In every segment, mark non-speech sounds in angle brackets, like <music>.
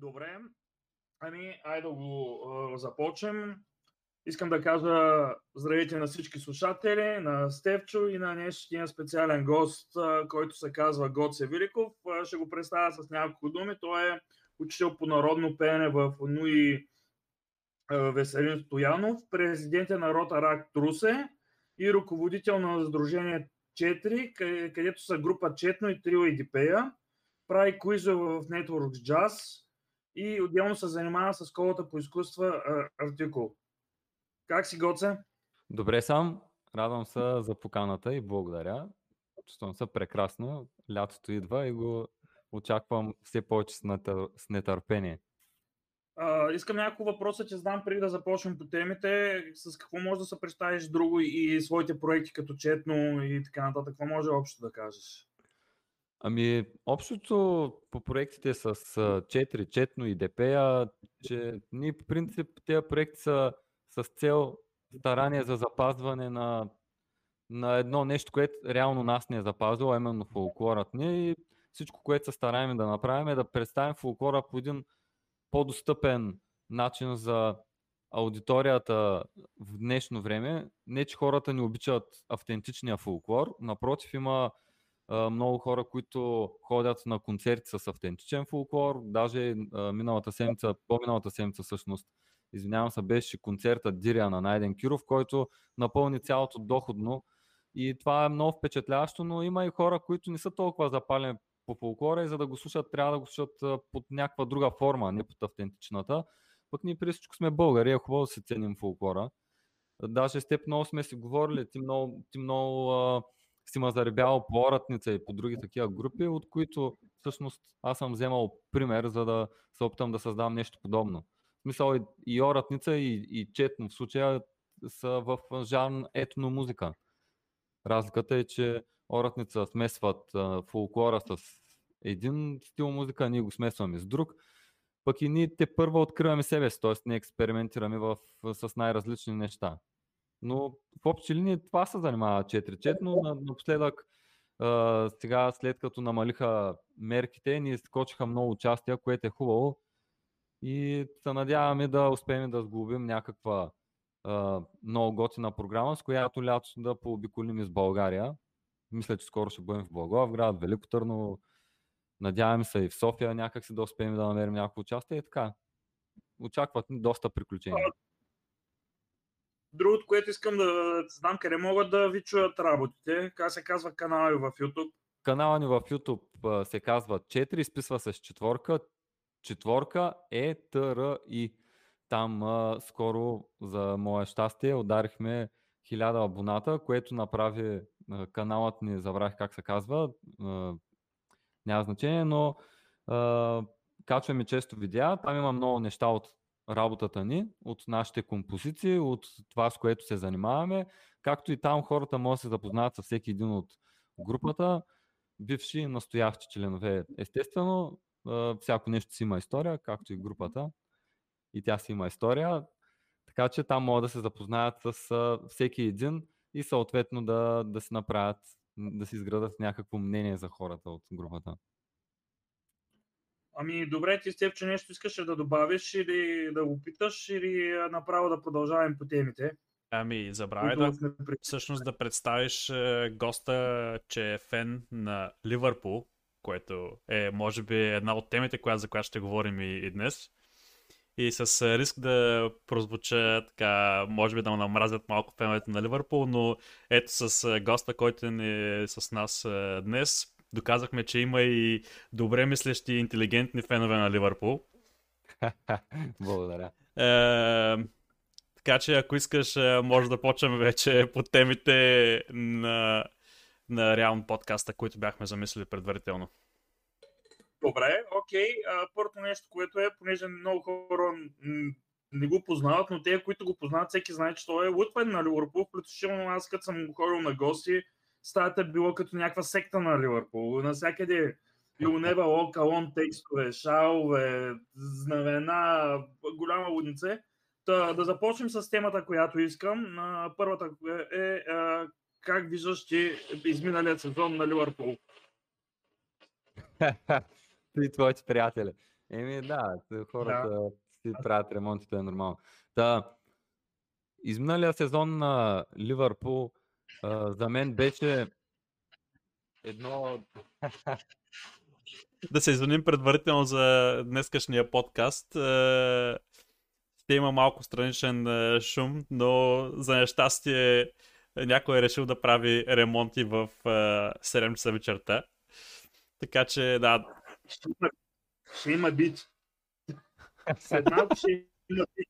Добре. Ами, айде да го а, започнем. Искам да кажа здравейте на всички слушатели, на Стевчо и на днешния специален гост, а, който се казва Гоце Великов. А, ще го представя с няколко думи. Той е учител по народно пеене в НУИ Веселин Стоянов, президент е на Рота Рак Трусе и ръководител на Сдружение 4, където са група Четно и Трио и Дипея. Прави куизове в Networks Jazz и отделно се занимава с школата по изкуства Артикул. Как си, Гоце? Добре съм. Радвам се за поканата и благодаря. Чувствам се прекрасно. Лятото идва и го очаквам все повече с нетърпение. Uh, искам няколко въпроса, че знам преди да започнем по темите. С какво може да се представиш друго и своите проекти като четно и така нататък? Какво може общо да кажеш? Ами, общото по проектите с 4, четно и ДПА, че ние по принцип тези проекти са с цел старание за запазване на, на едно нещо, което реално нас не е запазило, именно фолклорът ни. И всичко, което се стараем да направим е да представим фолклора по един по-достъпен начин за аудиторията в днешно време. Не, че хората не обичат автентичния фолклор, напротив има много хора, които ходят на концерти с автентичен фолклор. Даже миналата седмица, по-миналата седмица всъщност, извинявам се, беше концертът Дирия на Найден Киров, който напълни цялото доходно. И това е много впечатляващо, но има и хора, които не са толкова запалени по фолклора и за да го слушат, трябва да го слушат под някаква друга форма, не под автентичната. Пък ние при всичко сме българи, е хубаво да се ценим фолклора. Даже с теб много сме си говорили, ти много, ти много си ма заребял по Оратница и по други такива групи, от които всъщност аз съм вземал пример, за да се опитам да създам нещо подобно. В смисъл и, Оратница и, и Четно в случая са в жанр етно музика. Разликата е, че Оратница смесват а, фолклора с един стил музика, ние го смесваме с друг. Пък и ние те първо откриваме себе си, т.е. не експериментираме в, с най-различни неща. Но в общи линии това се занимава 4 но напоследък а, сега след като намалиха мерките, ни скочиха много участия, което е хубаво и се надяваме да успеем да сглобим някаква а, много готина програма, с която лятото да пообиколим из България. Мисля, че скоро ще бъдем в Благоевград, Велико Търново. Надяваме се и в София някак си да успеем да намерим някакво участие и така. Очакват ни доста приключения. Другото, което искам да знам, къде могат да ви чуят работите, как се казва канала ви в YouTube? Канала ни в YouTube се казва 4, изписва с четворка, четворка е ТР и. Там а, скоро, за мое щастие, ударихме 1000 абоната, което направи каналът ни, забравих как се казва, а, няма значение, но а, качваме често видеа, там има много неща от работата ни, от нашите композиции, от това, с което се занимаваме, както и там хората могат да се запознаят с всеки един от групата, бивши и настоящи членове. Естествено, всяко нещо си има история, както и групата. И тя си има история. Така че там могат да се запознаят с всеки един и съответно да, да си направят, да си изградат някакво мнение за хората от групата. Ами добре, ти Степ, че нещо искаш да добавиш или да го питаш или направо да продължаваме по темите. Ами, забравяй да всъщност да представиш е, госта, че е фен на Ливърпул, което е, може би, една от темите, коя, за която ще говорим и, и днес. И с е, риск да прозвуча така, може би да му намразят малко феновете на Ливърпул, но ето с е, госта, който е с нас днес, доказахме, че има и добре мислещи и интелигентни фенове на Ливърпул. <laughs> Благодаря. Е, така че ако искаш, е, може да почнем вече по темите на, на реално подкаста, които бяхме замислили предварително. Добре, окей. Първото нещо, което е, понеже много хора не го познават, но те, които го познават, всеки знае, че той е лутвен на Ливърпул, включително аз като съм ходил на гости, стаята било като някаква секта на Ливърпул. Навсякъде walk alone текстове, шалове, знамена, голяма лудница. Та, да започнем с темата, която искам. Първата е, е как виждаш ти изминалият сезон на Ливърпул? <laughs> Ти твоите приятели. Еми да, хората да. си правят ремонтите е нормално. Та, изминалия сезон на Ливърпул а, за мен беше едно... да се извиним предварително за днескашния подкаст. Е, ще има малко страничен е, шум, но за нещастие някой е решил да прави ремонти в 7 е, часа вечерта. Така че, да. Ще има, ще има бит. След малко ще има бит.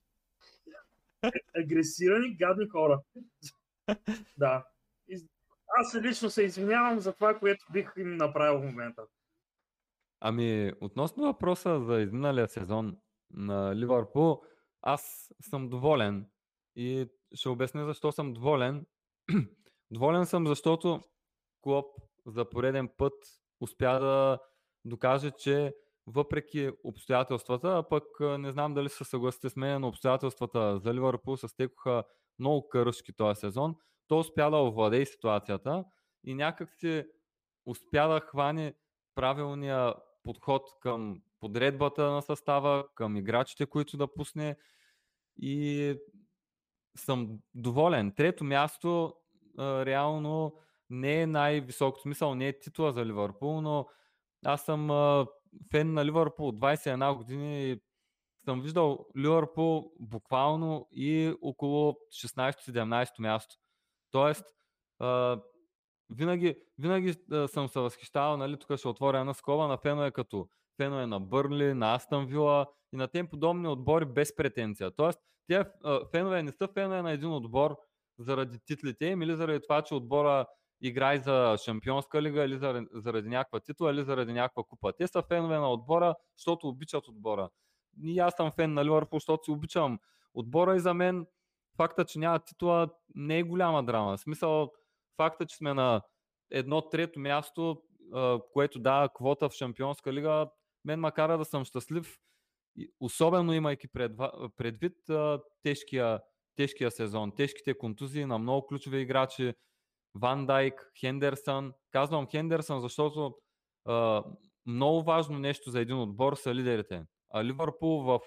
Агресирани, гадни хора. да. Аз лично се извинявам за това, което бих им направил в момента. Ами, относно въпроса за изминалия сезон на Ливърпул, аз съм доволен и ще обясня защо съм доволен. <clears throat> доволен съм, защото Клоп за пореден път успя да докаже, че въпреки обстоятелствата, а пък не знам дали се съгласите с мен, но обстоятелствата за Ливърпул се стекоха много кършки този сезон, то успя да овладее ситуацията и някак си успя да хване правилния подход към подредбата на състава, към играчите, които да пусне и съм доволен. Трето място реално не е най-високото смисъл, не е титла за Ливърпул, но аз съм фен на Ливърпул от 21 години и съм виждал Ливърпул буквално и около 16-17 място. Тоест, винаги, винаги съм се възхищавал, нали, тук ще отворя една скоба на фенове като фенове на Бърли, на Астън Вила и на тем подобни отбори без претенция. Тоест, тези фенове не са фенове на един отбор заради титлите им или заради това, че отбора играе за Шампионска лига или заради, заради някаква титла или заради някаква купа. Те са фенове на отбора, защото обичат отбора. И аз съм фен на Ливърпул, защото си обичам отбора и за мен факта, че няма титла не е голяма драма. В смисъл, факта, че сме на едно трето място, което дава квота в Шампионска лига, мен макара да съм щастлив, особено имайки предвид тежкия, тежкия сезон, тежките контузии на много ключови играчи, Ван Дайк, Хендерсън. Казвам Хендерсън, защото много важно нещо за един отбор са лидерите. А Ливърпул в,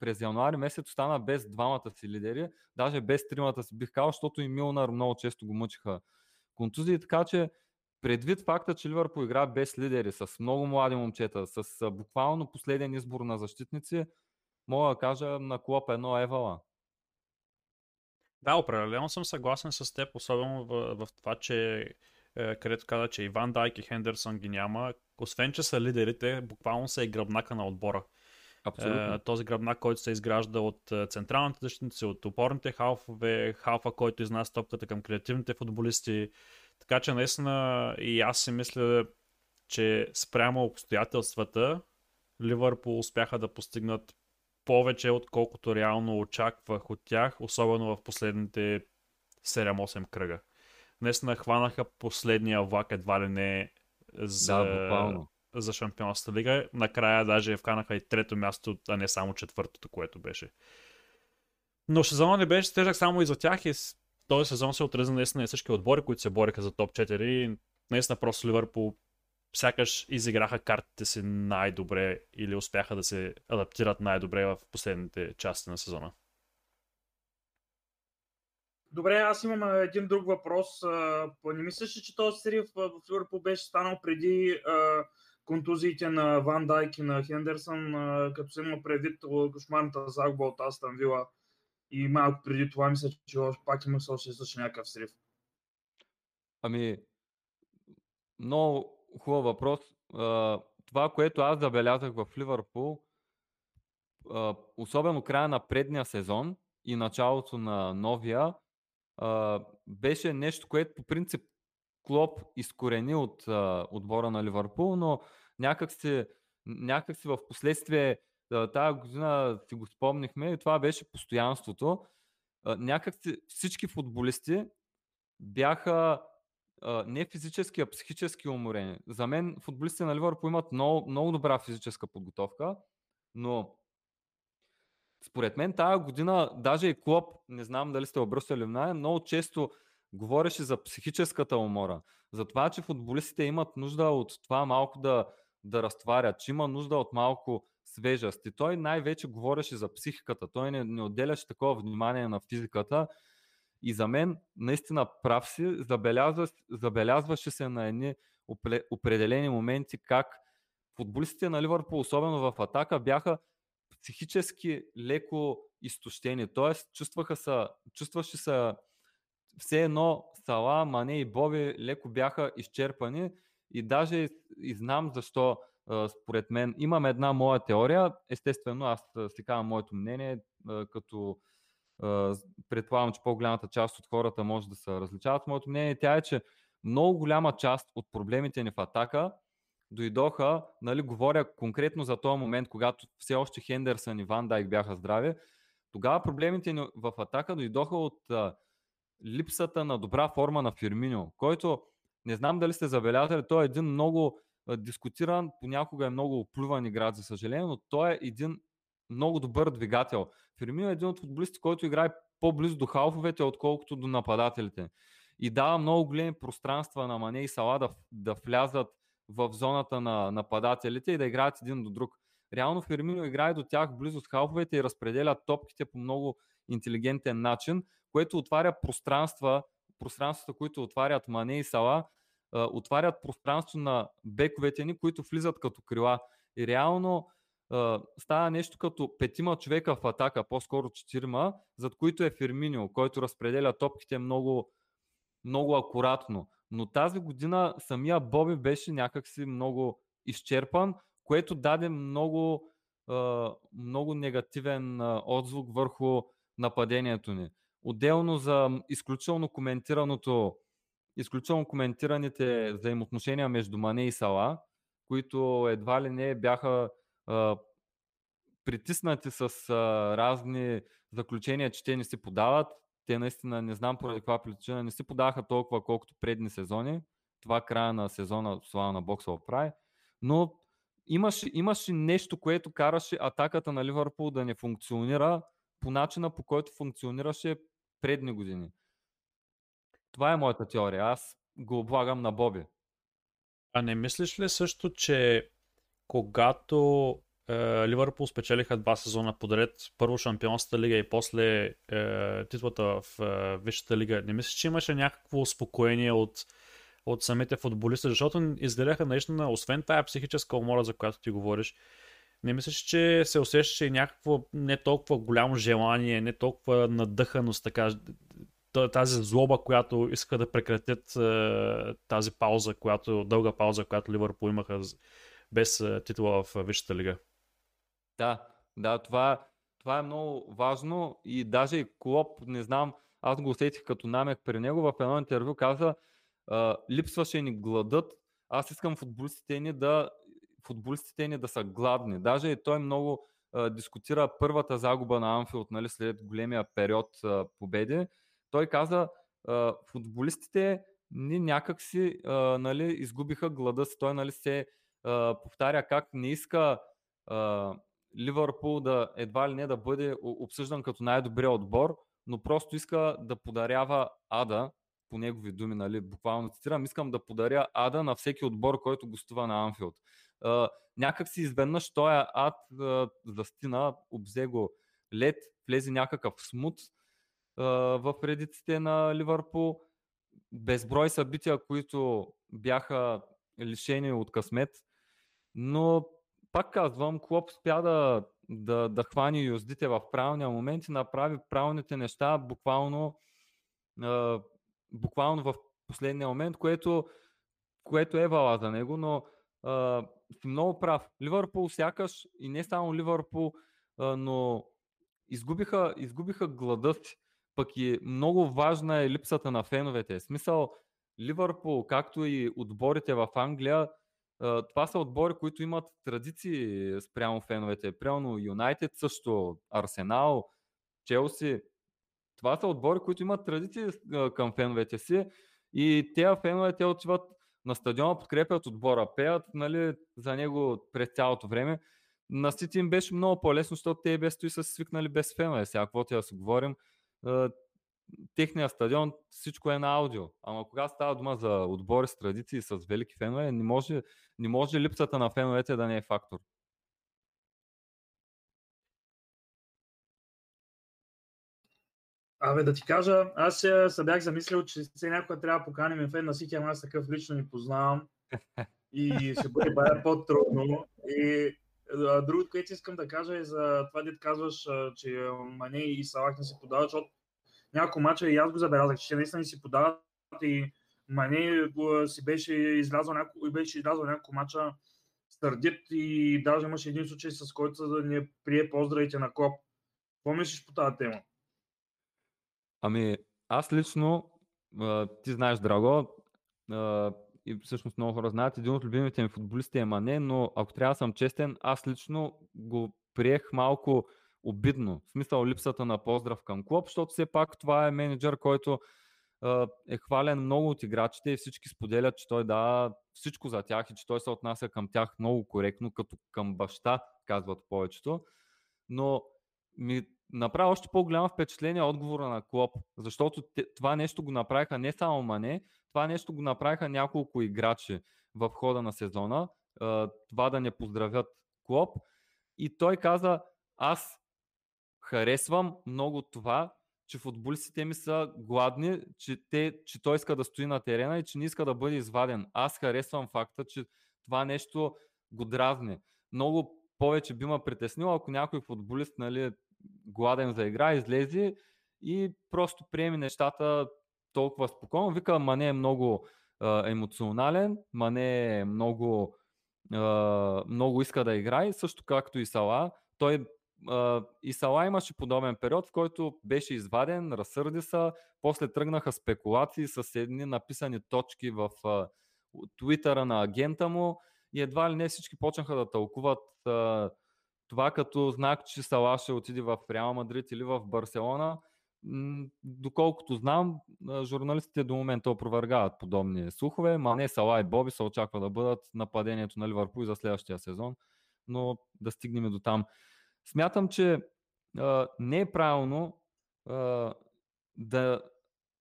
през януари месец остана без двамата си лидери, даже без тримата си бих казал, защото и Милнар много често го мъчиха контузии, така че предвид факта, че Ливърпул игра без лидери, с много млади момчета, с буквално последен избор на защитници, мога да кажа на клоп едно евала. Да, определено съм съгласен с теб, особено в, в това, че е, където каза, че Иван Дайк и Хендерсон ги няма. Освен, че са лидерите, буквално са и гръбнака на отбора. Абсолютно. Е, този гръбнак, който се изгражда от е, централните защитници, от опорните халфове, халфа, който изнася топката към креативните футболисти. Така че наистина и аз си мисля, че спрямо обстоятелствата, Ливърпул успяха да постигнат повече, отколкото реално очаквах от тях, особено в последните 7-8 кръга. Наистина хванаха последния влак едва ли не за, да, за Шампионската лига. Накрая даже вканаха и трето място, а не само четвъртото, което беше. Но сезонът не беше тежък само и за тях и този сезон се отреза наистина и всички отбори, които се бориха за топ 4 и наистина просто Ливърпул сякаш изиграха картите си най-добре или успяха да се адаптират най-добре в последните части на сезона. Добре, аз имам един друг въпрос. Не мислиш че този сериал в Ливърпул беше станал преди контузиите на Ван Дайк и на Хендерсън, като се има предвид кошмарната загуба от Астан Вила и малко преди това мисля, че пак има още извърши някакъв срив. Ами, много хубав въпрос. Това, което аз забелязах в Ливърпул, особено края на предния сезон и началото на новия, беше нещо, което по принцип Клоп изкорени от отбора на Ливърпул, но някак си, някак си в последствие тази година си го спомнихме и това беше постоянството. Някак си всички футболисти бяха не физически, а психически уморени. За мен футболистите на Ливърпул имат много, много добра физическа подготовка, но според мен тази година, даже и Клоп, не знам дали сте обръщали внимание, много често говореше за психическата умора. За това, че футболистите имат нужда от това малко да, да разтварят, че има нужда от малко свежест. И той най-вече говореше за психиката. Той не, не отделяше такова внимание на физиката. И за мен, наистина прав си, забелязва, забелязваше се на едни определени моменти как футболистите на Ливърпул, особено в атака, бяха психически леко изтощени. Тоест, чувстваха са, чувстваше се все едно Сала, Мане и Боби леко бяха изчерпани и даже и знам защо според мен. Имам една моя теория, естествено аз си казвам моето мнение, като предполагам, че по-голямата част от хората може да се различават моето мнение. Тя е, че много голяма част от проблемите ни в атака дойдоха, нали, говоря конкретно за този момент, когато все още Хендерсън и Ван Дайк бяха здрави, тогава проблемите ни в атака дойдоха от а, липсата на добра форма на Фирмино, който не знам дали сте забелязали, той е един много дискутиран, понякога е много оплюван играч, за съжаление, но той е един много добър двигател. Фирмино е един от футболистите, който играе по-близо до халфовете, отколкото до нападателите. И дава много големи пространства на Мане и Сала да, да влязат в зоната на нападателите и да играят един до друг. Реално Фермино играе до тях близо с халфовете и разпределя топките по много интелигентен начин, което отваря пространства, пространствата, които отварят Мане и Сала, отварят пространство на бековете ни, които влизат като крила. И реално става нещо като петима човека в атака, по-скоро четирима, зад които е Ферминио, който разпределя топките много, много акуратно. Но тази година самия Боби беше някакси много изчерпан, което даде много, много негативен отзвук върху нападението ни. Отделно за изключително коментираното изключително коментираните взаимоотношения между Мане и Сала, които едва ли не бяха а, притиснати с а, разни заключения, че те не си подават. Те наистина не знам поради каква причина не си подаха толкова, колкото предни сезони. Това края на сезона слава на боксова прави. Но имаше, имаше нещо, което караше атаката на Ливърпул да не функционира по начина по който функционираше предни години. Това е моята теория. Аз го облагам на Боби. А не мислиш ли също, че когато е, Ливърпул спечелиха два сезона подред, първо Шампионската лига и после е, титлата в е, Висшата лига, не мислиш, че имаше някакво успокоение от, от самите футболисти, защото изгледаха наистина, освен тая психическа умора, за която ти говориш, не мислиш, че се усещаше и някакво не толкова голямо желание, не толкова надъханост, така, тази злоба, която иска да прекратят е, тази пауза, която, дълга пауза, която Ливърпул имаха без е, титла в Висшата лига? Да, да, това, това е много важно и даже и Клоп, не знам, аз го усетих като намек при него, в едно интервю каза, липсваше ни гладът, аз искам футболистите ни да футболистите ни да са гладни. Даже и той много а, дискутира първата загуба на Анфилд нали, след големия период а, победи. Той каза, а, футболистите ни някак си а, нали, изгубиха глада си. Той нали, се а, повтаря как не иска а, Ливърпул да едва ли не да бъде обсъждан като най-добрия отбор, но просто иска да подарява ада, по негови думи, нали, буквално цитирам, искам да подаря ада на всеки отбор, който гостува на Анфилд. Някак си изведнъж този ад застина, обзе го лед, влезе някакъв смут в редиците на Ливърпул. Безброй събития, които бяха лишени от късмет, но пак казвам, Клоп спя да, да, да хвани юздите в правилния момент и направи правилните неща буквално, буквално в последния момент, което, което е вала за него, но си много прав. Ливърпул сякаш и не само Ливърпул, но изгубиха, изгубиха глада си. Пък и много важна е липсата на феновете. Смисъл, Ливърпул, както и отборите в Англия, това са отбори, които имат традиции спрямо феновете. Примерно Юнайтед също, Арсенал, Челси. Това са отбори, които имат традиции към феновете си и тези фенове те отиват на стадиона, подкрепят отбора, пеят нали, за него през цялото време. На Сити им беше много по-лесно, защото те без стои са свикнали без фенове. Сега, каквото да си говорим, техния стадион всичко е на аудио. Ама кога става дума за отбори с традиции с велики фенове, не може, не може липсата на феновете да не е фактор. Абе, да ти кажа, аз се, бях замислил, че все някога трябва да поканим фен на всеки, аз такъв лично ни познавам. И ще бъде бая по-трудно. И другото, което искам да кажа е за това, дете казваш, че Мане и Салах не се подават, защото няколко мача и аз го забелязах, че наистина не си подават и Мане си беше излязъл няколко, беше излязъл няколко мача стърдит и даже имаше един случай, с който да ни прие поздравите на Клоп. Какво мислиш по тази тема? Ами, аз лично, ти знаеш, Драго, и всъщност много хора знаят, един от любимите ми футболисти е Мане, но ако трябва да съм честен, аз лично го приех малко обидно. В смисъл липсата на поздрав към клуб, защото все пак това е менеджер, който е хвален много от играчите и всички споделят, че той дава всичко за тях и че той се отнася към тях много коректно, като към баща, казват повечето. Но ми направи още по-голямо впечатление отговора на Клоп, защото това нещо го направиха не само Мане, това нещо го направиха няколко играчи в хода на сезона, това да не поздравят Клоп. И той каза, аз харесвам много това, че футболистите ми са гладни, че, те, че той иска да стои на терена и че не иска да бъде изваден. Аз харесвам факта, че това нещо го дразни. Много повече би ме притеснило, ако някой футболист нали, гладен за игра, излезе и просто приеми нещата толкова спокойно. Вика, Мане е много а, емоционален, Мане е много, а, много иска да играе, също както и Сала. Той и Сала имаше подобен период, в който беше изваден, разсърди се, после тръгнаха спекулации с едни написани точки в твитъра на агента му и едва ли не всички почнаха да тълкуват това като знак, че Сала ще отиде в Реал Мадрид или в Барселона. Доколкото знам, журналистите до момента опровергават подобни слухове. Мане, Сала и Боби се очаква да бъдат нападението на Ливърпул за следващия сезон, но да стигнем до там. Смятам, че а, не е правилно а, да,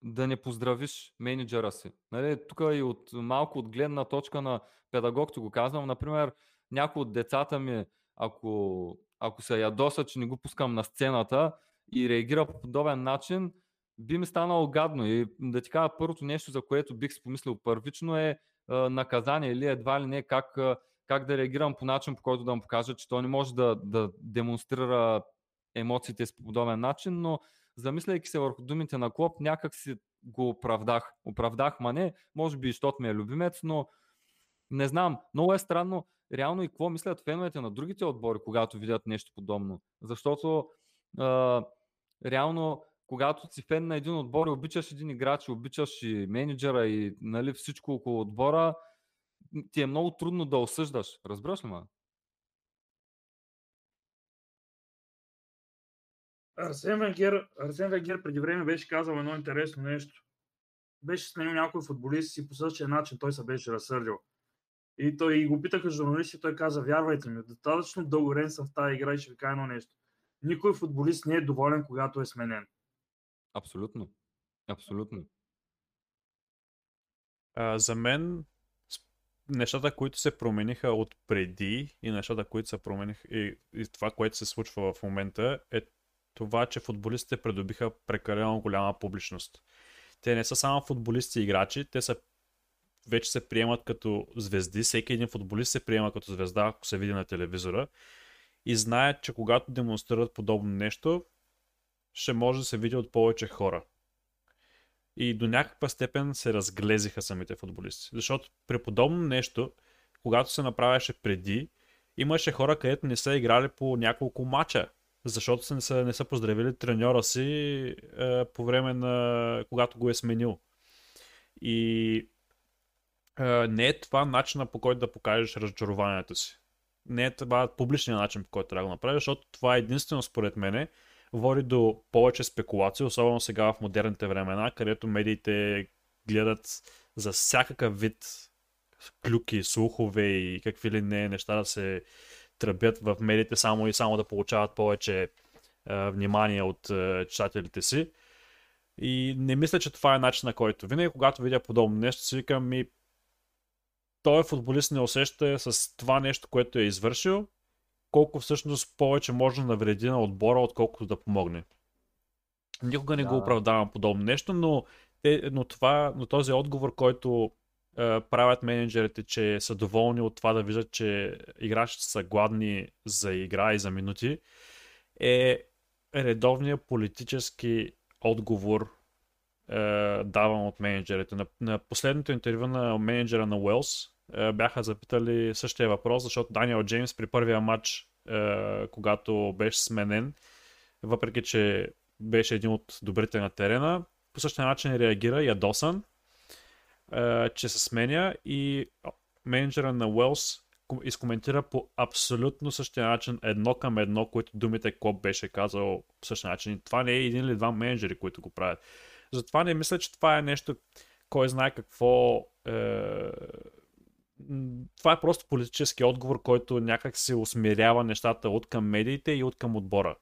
да не поздравиш менеджера си. Нали, тук и от малко от гледна точка на педагог го казвам. Например, някои от децата ми, ако, ако се ядоса, че не го пускам на сцената и реагира по подобен начин, би ми станало гадно. И да ти кажа, първото нещо, за което бих си помислил първично е а, наказание или едва ли не как а, как да реагирам по начин, по който да му покажа, че той не може да, да демонстрира емоциите си по подобен начин, но замисляйки се върху думите на Клоп, някак си го оправдах. Оправдах не, може би, защото ми е любимец, но не знам. Много е странно реално и какво мислят феновете на другите отбори, когато видят нещо подобно. Защото а, реално, когато си фен на един отбор и обичаш един играч, обичаш и менеджера и нали, всичко около отбора, ти е много трудно да осъждаш. Разбираш ли ме? Арсен Венгер, Арсен Венгер преди време беше казал едно интересно нещо. Беше сменил някой футболист и по същия начин той се беше разсърдил. И той и го питаха журналисти, той каза, вярвайте ми, достатъчно дълго време съм в тази игра и ще ви кажа едно нещо. Никой футболист не е доволен, когато е сменен. Абсолютно. Абсолютно. А, за мен нещата, които се промениха от преди и нещата, които се промениха и, и това, което се случва в момента е това, че футболистите придобиха прекалено голяма публичност. Те не са само футболисти и играчи, те са вече се приемат като звезди. Всеки един футболист се приема като звезда, ако се види на телевизора. И знаят, че когато демонстрират подобно нещо, ще може да се види от повече хора и до някаква степен се разглезиха самите футболисти. Защото при подобно нещо, когато се направяше преди, имаше хора, където не са играли по няколко мача, защото не са, не са поздравили треньора си е, по време на когато го е сменил. И не е това начина по който да покажеш разочарованието си. Не е това публичният начин по който трябва да го направиш, защото това е единствено според мене води до повече спекулации, особено сега в модерните времена, където медиите гледат за всякакъв вид клюки, слухове и какви ли не неща да се тръбят в медиите само и само да получават повече е, внимание от е, читателите си. И не мисля, че това е начин на който. Винаги, когато видя подобно нещо, си викам ми той футболист не усеща с това нещо, което е извършил колко всъщност повече може да навреди на отбора, отколкото да помогне. Никога не да. го оправдавам подобно нещо, но, те, но, това, но този отговор, който е, правят менеджерите, че са доволни от това да виждат, че играчите са гладни за игра и за минути, е редовният политически отговор е, даван от менеджерите. На, на последното интервю на менеджера на Уелс е, бяха запитали същия въпрос, защото Даниел Джеймс при първия матч, е, когато беше сменен, въпреки че беше един от добрите на терена, по същия начин реагира ядосан, е, че се сменя и менеджера на Уелс изкоментира по абсолютно същия начин, едно към едно, които думите Клоп беше казал по същия начин. Това не е един или два менеджери, които го правят. Затова не мисля, че това е нещо, кой знае какво. Е... Това е просто политически отговор, който някак се усмирява нещата от към медиите и от към отбора.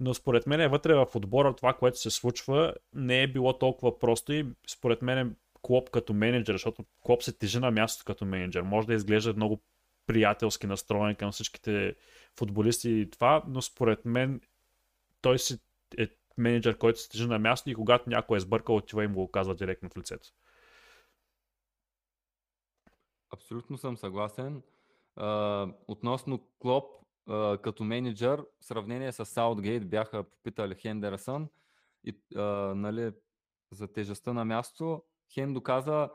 Но според мен вътре в отбора това, което се случва, не е било толкова просто и според мен Клоп като менеджер, защото Клоп се тежи на мястото като менеджер. Може да изглежда много приятелски настроен към всичките футболисти и това, но според мен той си е менеджер, който се тежи на място и когато някой е сбъркал, отива и му го казва директно в лицето. Абсолютно съм съгласен. Uh, относно Клоп, uh, като менеджер, в сравнение с Саутгейт бяха попитали Хендерсън и, uh, нали, за тежестта на място. Хен доказа,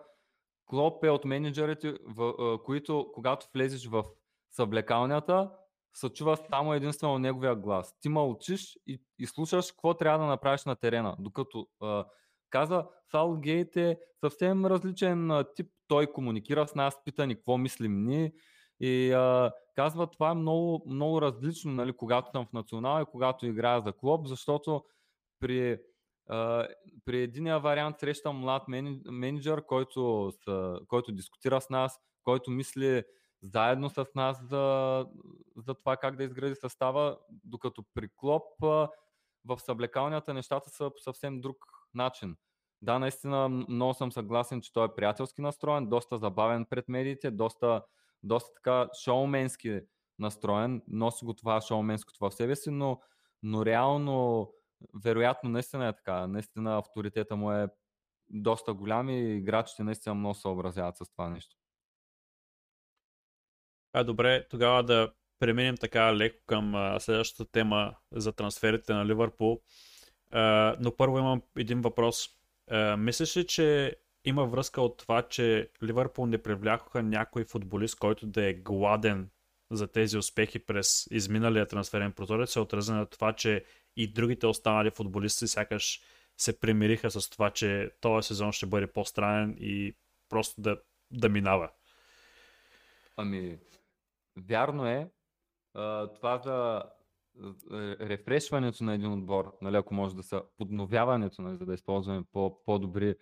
Клоп е от менеджерите, в, които когато влезеш в съблекалнята, се чува само единствено неговия глас. Ти мълчиш и, и слушаш какво трябва да направиш на терена. Докато а, каза, Саутгейт е съвсем различен а, тип. Той комуникира с нас, пита ни какво мислим ние и а, казва, това е много, много различно, нали, когато съм в национал и когато играя за клуб, защото при при единия вариант срещам млад менеджер, който, който дискутира с нас, който мисли заедно с нас за, за това как да изгради състава, докато при Клоп в съблекалнята нещата са по съвсем друг начин. Да, наистина много съм съгласен, че той е приятелски настроен, доста забавен пред медиите, доста, доста така шоуменски настроен, носи го това шоуменското в себе си, но, но реално вероятно наистина е така. Наистина авторитета му е доста голям и играчите наистина много съобразяват с това нещо. А, добре, тогава да преминем така леко към а, следващата тема за трансферите на Ливърпул. Но първо имам един въпрос. А, мислиш ли, че има връзка от това, че Ливърпул не привлякоха някой футболист, който да е гладен за тези успехи през изминалия трансферен прозорец, се отрази на това, че и другите останали футболисти сякаш се примириха с това, че този сезон ще бъде по-странен и просто да, да минава. Ами, вярно е. Това за рефрешването на един отбор, нали, ако може да са подновяването, нали, за да използваме по- по-добри,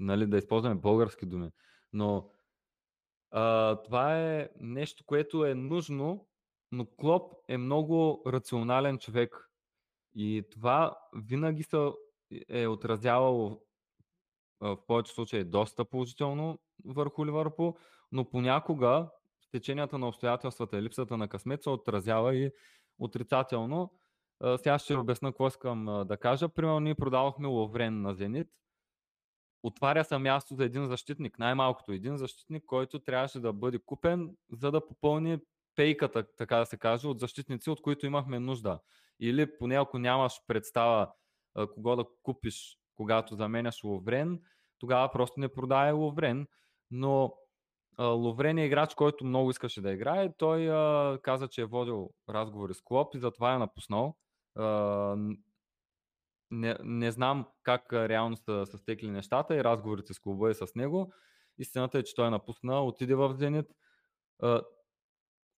нали, да използваме български думи. Но а, това е нещо, което е нужно, но Клоп е много рационален човек. И това винаги се е отразявало в повечето случаи доста положително върху Ливърпул, но понякога теченията на обстоятелствата и липсата на късмет се отразява и отрицателно. Сега ще обясна какво искам да кажа. Примерно ние продавахме Ловрен на Зенит. Отваря се място за един защитник, най-малкото един защитник, който трябваше да бъде купен, за да попълни пейката, така да се каже, от защитници, от които имахме нужда. Или поне ако нямаш представа кого да купиш, когато заменяш Ловрен, тогава просто не продай Ловрен. Но Ловрен е играч, който много искаше да играе. Той а, каза, че е водил разговори с Клоп и затова е напуснал. А, не, не знам как реално са, са стекли нещата и разговорите с клуба и с него. Истината е, че той е напуснал, отиде в Зенит. А,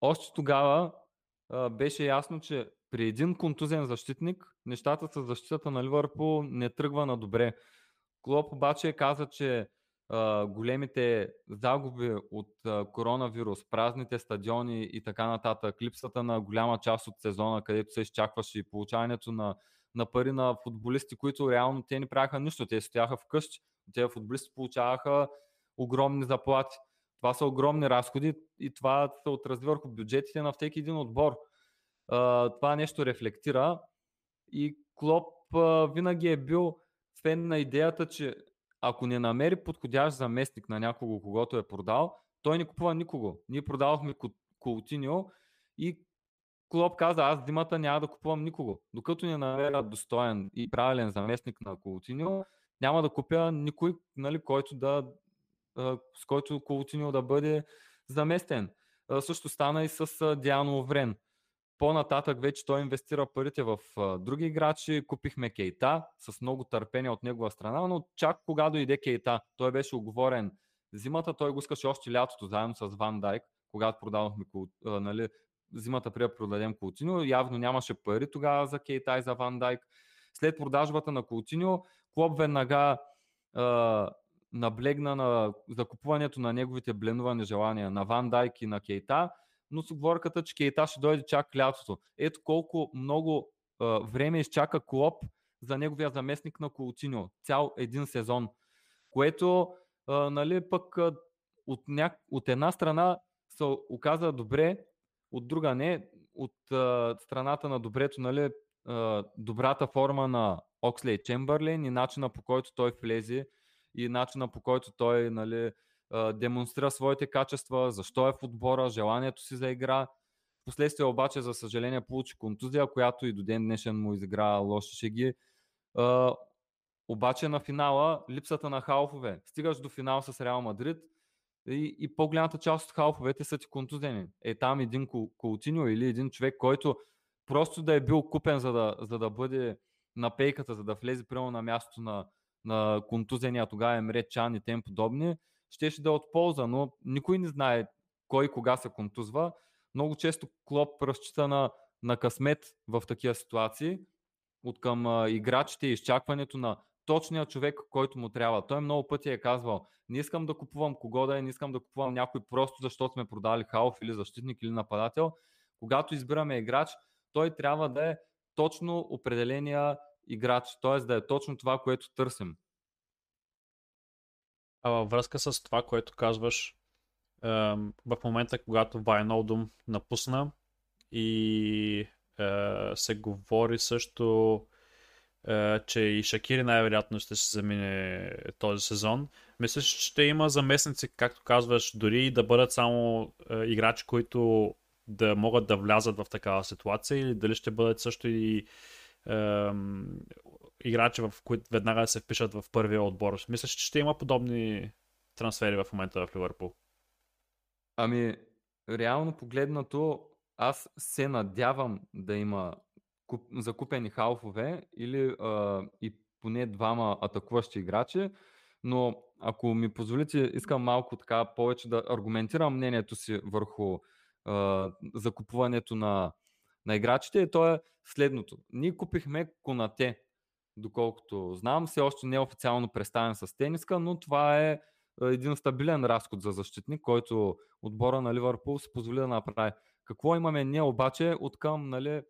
още тогава а, беше ясно, че при един контузен защитник, нещата с защитата на Ливърпул не тръгва на добре. Клоп обаче каза, че големите загуби от коронавирус, празните стадиони и така нататък, липсата на голяма част от сезона, където се изчакваше и получаването на, на пари на футболисти, които реално те не правяха нищо, те стояха вкъщи. Те футболисти получаваха огромни заплати. Това са огромни разходи и това се отрази върху бюджетите на всеки един отбор това нещо рефлектира и Клоп винаги е бил фен на идеята, че ако не намери подходящ заместник на някого, когато е продал, той не купува никого. Ние продавахме Коутиньо и Клоп каза, аз димата няма да купувам никого. Докато не намеря достоен и правилен заместник на Коутиньо, няма да купя никой, нали, който да, с който Коутиньо да бъде заместен. Също стана и с Диано Врен. По-нататък вече той инвестира парите в други играчи, купихме Кейта с много търпение от негова страна, но чак кога дойде Кейта, той беше оговорен зимата, той го искаше още лятото, заедно с Ван Дайк, когато продавахме нали, зимата при да продадем Култино. Явно нямаше пари тогава за Кейта и за Ван Дайк. След продажбата на Култино, Клоп веднага е, наблегна на закупуването на неговите бленувани желания на Ван Дайк и на Кейта, но с оговорката, че Кейта ще дойде чак лятото. Ето колко много е, време изчака Клоп за неговия заместник на Култино. Цял един сезон. Което е, нали, пък от, ня... от една страна се оказа добре, от друга не. От а, страната на добрето, нали, а, добрата форма на Окслей Чембърлин и начина по който той влезе и начина по който той нали, а, демонстрира своите качества, защо е в отбора, желанието си за игра. Впоследствие обаче, за съжаление, получи контузия, която и до ден днешен му изигра лоши шеги. А, обаче на финала, липсата на халфове. Стигаш до финал с Реал Мадрид – и, и по-голямата част от халфовете са ти контузени. Е там един Колтиньо или един човек, който просто да е бил купен, за да, за да бъде на пейката, за да влезе прямо на мястото на, на контузения тогава Емре Чан и тем подобни, щеше да е от полза, но никой не знае кой кога се контузва. Много често Клоп разчита на, на късмет в такива ситуации от към а, играчите и изчакването на точният човек, който му трябва. Той много пъти е казвал, не искам да купувам кого да е, не искам да купувам някой просто защото сме продали халф или защитник или нападател. Когато избираме играч, той трябва да е точно определения играч, т.е. да е точно това, което търсим. А във връзка с това, което казваш, в момента, когато Вайнолдум напусна и се говори също е, че и Шакири най-вероятно ще се замине този сезон. Мислиш, че ще има заместници, както казваш, дори да бъдат само е, играчи, които да могат да влязат в такава ситуация или дали ще бъдат също и е, играчи, в които веднага се впишат в първия отбор. Мислиш, че ще има подобни трансфери в момента в Ливърпул? Ами, реално погледнато, аз се надявам да има куп, закупени халфове или а, и поне двама атакуващи играчи, но ако ми позволите, искам малко така повече да аргументирам мнението си върху а, закупуването на, на играчите то е следното. Ние купихме Конате, доколкото знам, все още не е официално представен с тениска, но това е един стабилен разход за защитник, който отбора на Ливърпул се позволи да направи. Какво имаме ние обаче от към нали,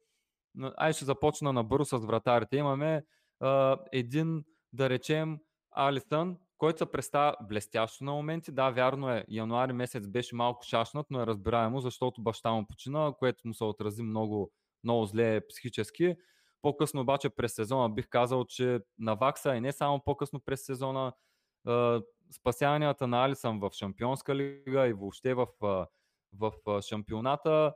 Ай ще започна набързо с вратарите. Имаме а, един, да речем, Алисън, който се представя блестящо на моменти. Да, вярно е, януари месец беше малко шашнат, но е разбираемо, защото баща му почина, което му се отрази много, много зле психически. По-късно обаче през сезона бих казал, че на Вакса и не само по-късно през сезона, спасяванията на Алисън в Шампионска лига и въобще в, в шампионата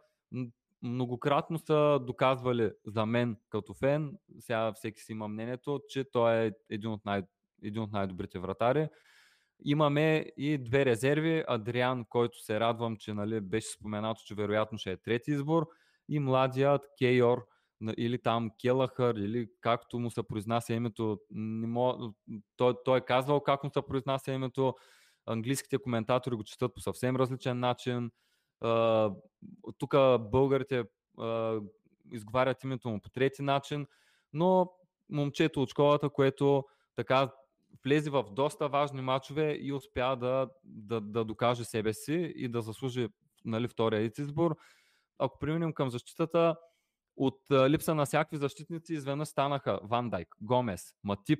многократно са доказвали за мен като фен, сега всеки си има мнението, че той е един от, най- един от най-добрите вратари. Имаме и две резерви. Адриан, който се радвам, че нали, беше споменато, че вероятно ще е трети избор. И младият Кейор, или там Келахър, или както му се произнася името. Не мог... той, той е казвал как му се произнася името. Английските коментатори го четат по съвсем различен начин. Тук българите изговарят името му по трети начин, но момчето от школата, което така влезе в доста важни матчове и успя да, да, да докаже себе си и да заслужи нали, втория избор. Ако преминем към защитата, от липса на всякакви защитници изведнъж станаха Ван Дайк, Гомес, Матип,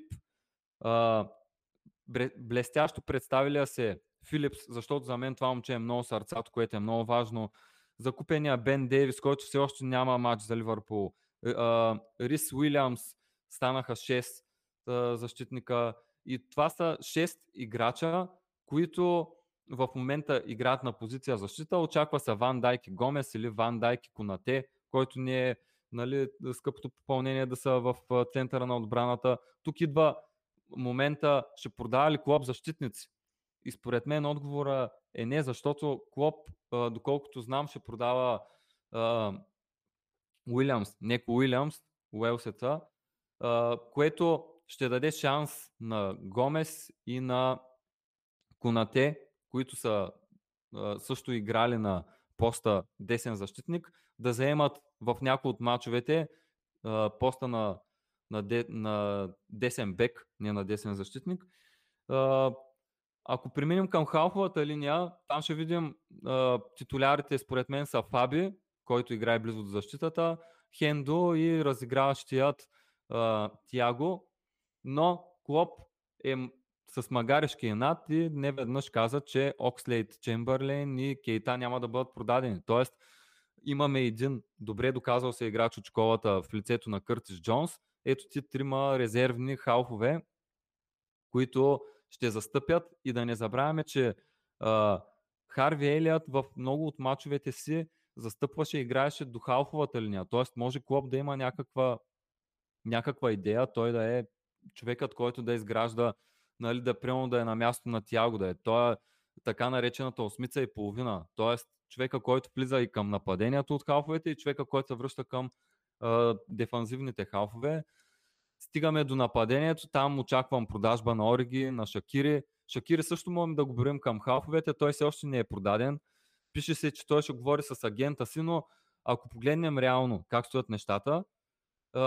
блестящо представилия се Филипс, защото за мен това момче е много сърцато, което е много важно. Закупения Бен Дейвис, който все още няма матч за Ливърпул. Рис Уилямс, станаха 6 а, защитника. И това са 6 играча, които в момента играят на позиция защита. Очаква се Ван Дайки Гомес или Ван Дайки Конате, който не е нали, скъпото попълнение да са в центъра на отбраната. Тук идва момента, ще продава ли Клоп защитници? И според мен отговора е не, защото Клоп, доколкото знам, ще продава Уилямс, Неко Уилямс, Уелсета, което ще даде шанс на Гомес и на Конате, които са също играли на поста десен защитник, да заемат в някои от мачовете поста на, на, де, на десен бек, не на десен защитник. Ако преминем към халфовата линия, там ще видим титулярите според мен са Фаби, който играе близо до защитата, Хендо и разиграващият Тяго, но Клоп е с магарешки над и не каза, че Окслейт, Чемберлейн и Кейта няма да бъдат продадени. Тоест, имаме един добре доказал се играч от школата в лицето на Къртис Джонс. Ето ти трима резервни халфове, които ще застъпят и да не забравяме, че а, Харви Елият в много от мачовете си застъпваше и играеше до халфовата линия. Тоест може Клоп да има някаква, някаква идея, той да е човекът, който да изгражда нали, да приема да е на място на Тяго, да е. Той е така наречената осмица и половина. Тоест, човека, който влиза и към нападението от халфовете и човека, който се връща към а, дефанзивните халфове. Стигаме до нападението, там очаквам продажба на Ориги, на Шакири. Шакири също можем да го борим към халфовете, той все още не е продаден. Пише се, че той ще говори с агента си, но ако погледнем реално как стоят нещата,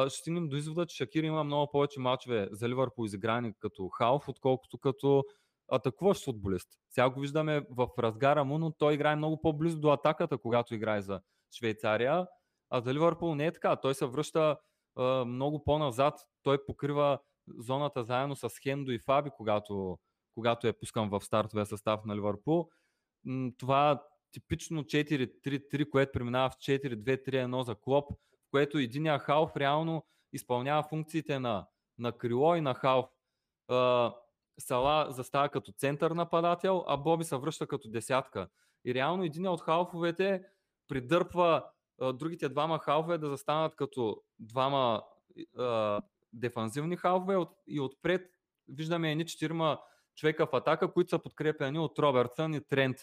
ще стигнем до извода, че Шакир има много повече мачове за Ливърпул изиграни като халф, отколкото като атакуващ футболист. Сега го виждаме в разгара му, но той играе много по-близо до атаката, когато играе за Швейцария. А за Ливърпул не е така. Той се връща а, много по-назад. Той покрива зоната заедно с Хендо и Фаби, когато, когато е пускан в стартовия състав на Ливърпул. Това типично 4-3-3, което преминава в 4-2-3-1 за Клоп което единия халф реално изпълнява функциите на, на крило и на халф. Сала застава като център нападател, а Боби се връща като десятка. И реално един от халфовете придърпва другите двама халфове да застанат като двама а, дефанзивни халфове и отпред виждаме едни четирима човека в атака, които са подкрепени от Робертсън и Трент.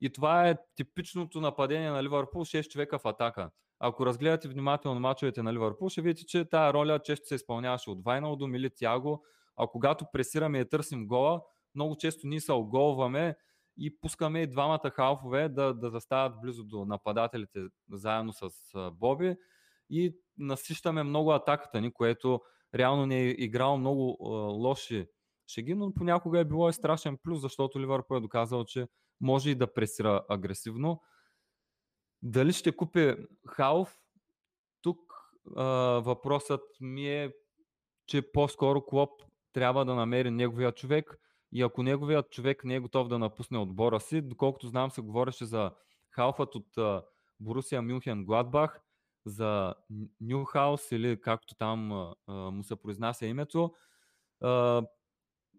И това е типичното нападение на Ливърпул, 6 човека в атака. Ако разгледате внимателно мачовете на Ливърпул, ще видите, че тая роля често се изпълняваше от Вайналдо или Тяго, а когато пресираме и търсим гола, много често ние се оголваме и пускаме и двамата халфове да, да застават близо до нападателите заедно с Боби и насищаме много атаката ни, което реално не е играл много е, лоши шеги, но понякога е било и страшен плюс, защото Ливърпул е доказал, че може и да пресира агресивно. Дали ще купи Халф? Тук а, въпросът ми е, че по-скоро Клоп трябва да намери неговия човек и ако неговият човек не е готов да напусне отбора си, доколкото знам се говореше за Халфът от а, Борусия Мюнхен Гладбах, за Нюхаус или както там а, му се произнася името. А,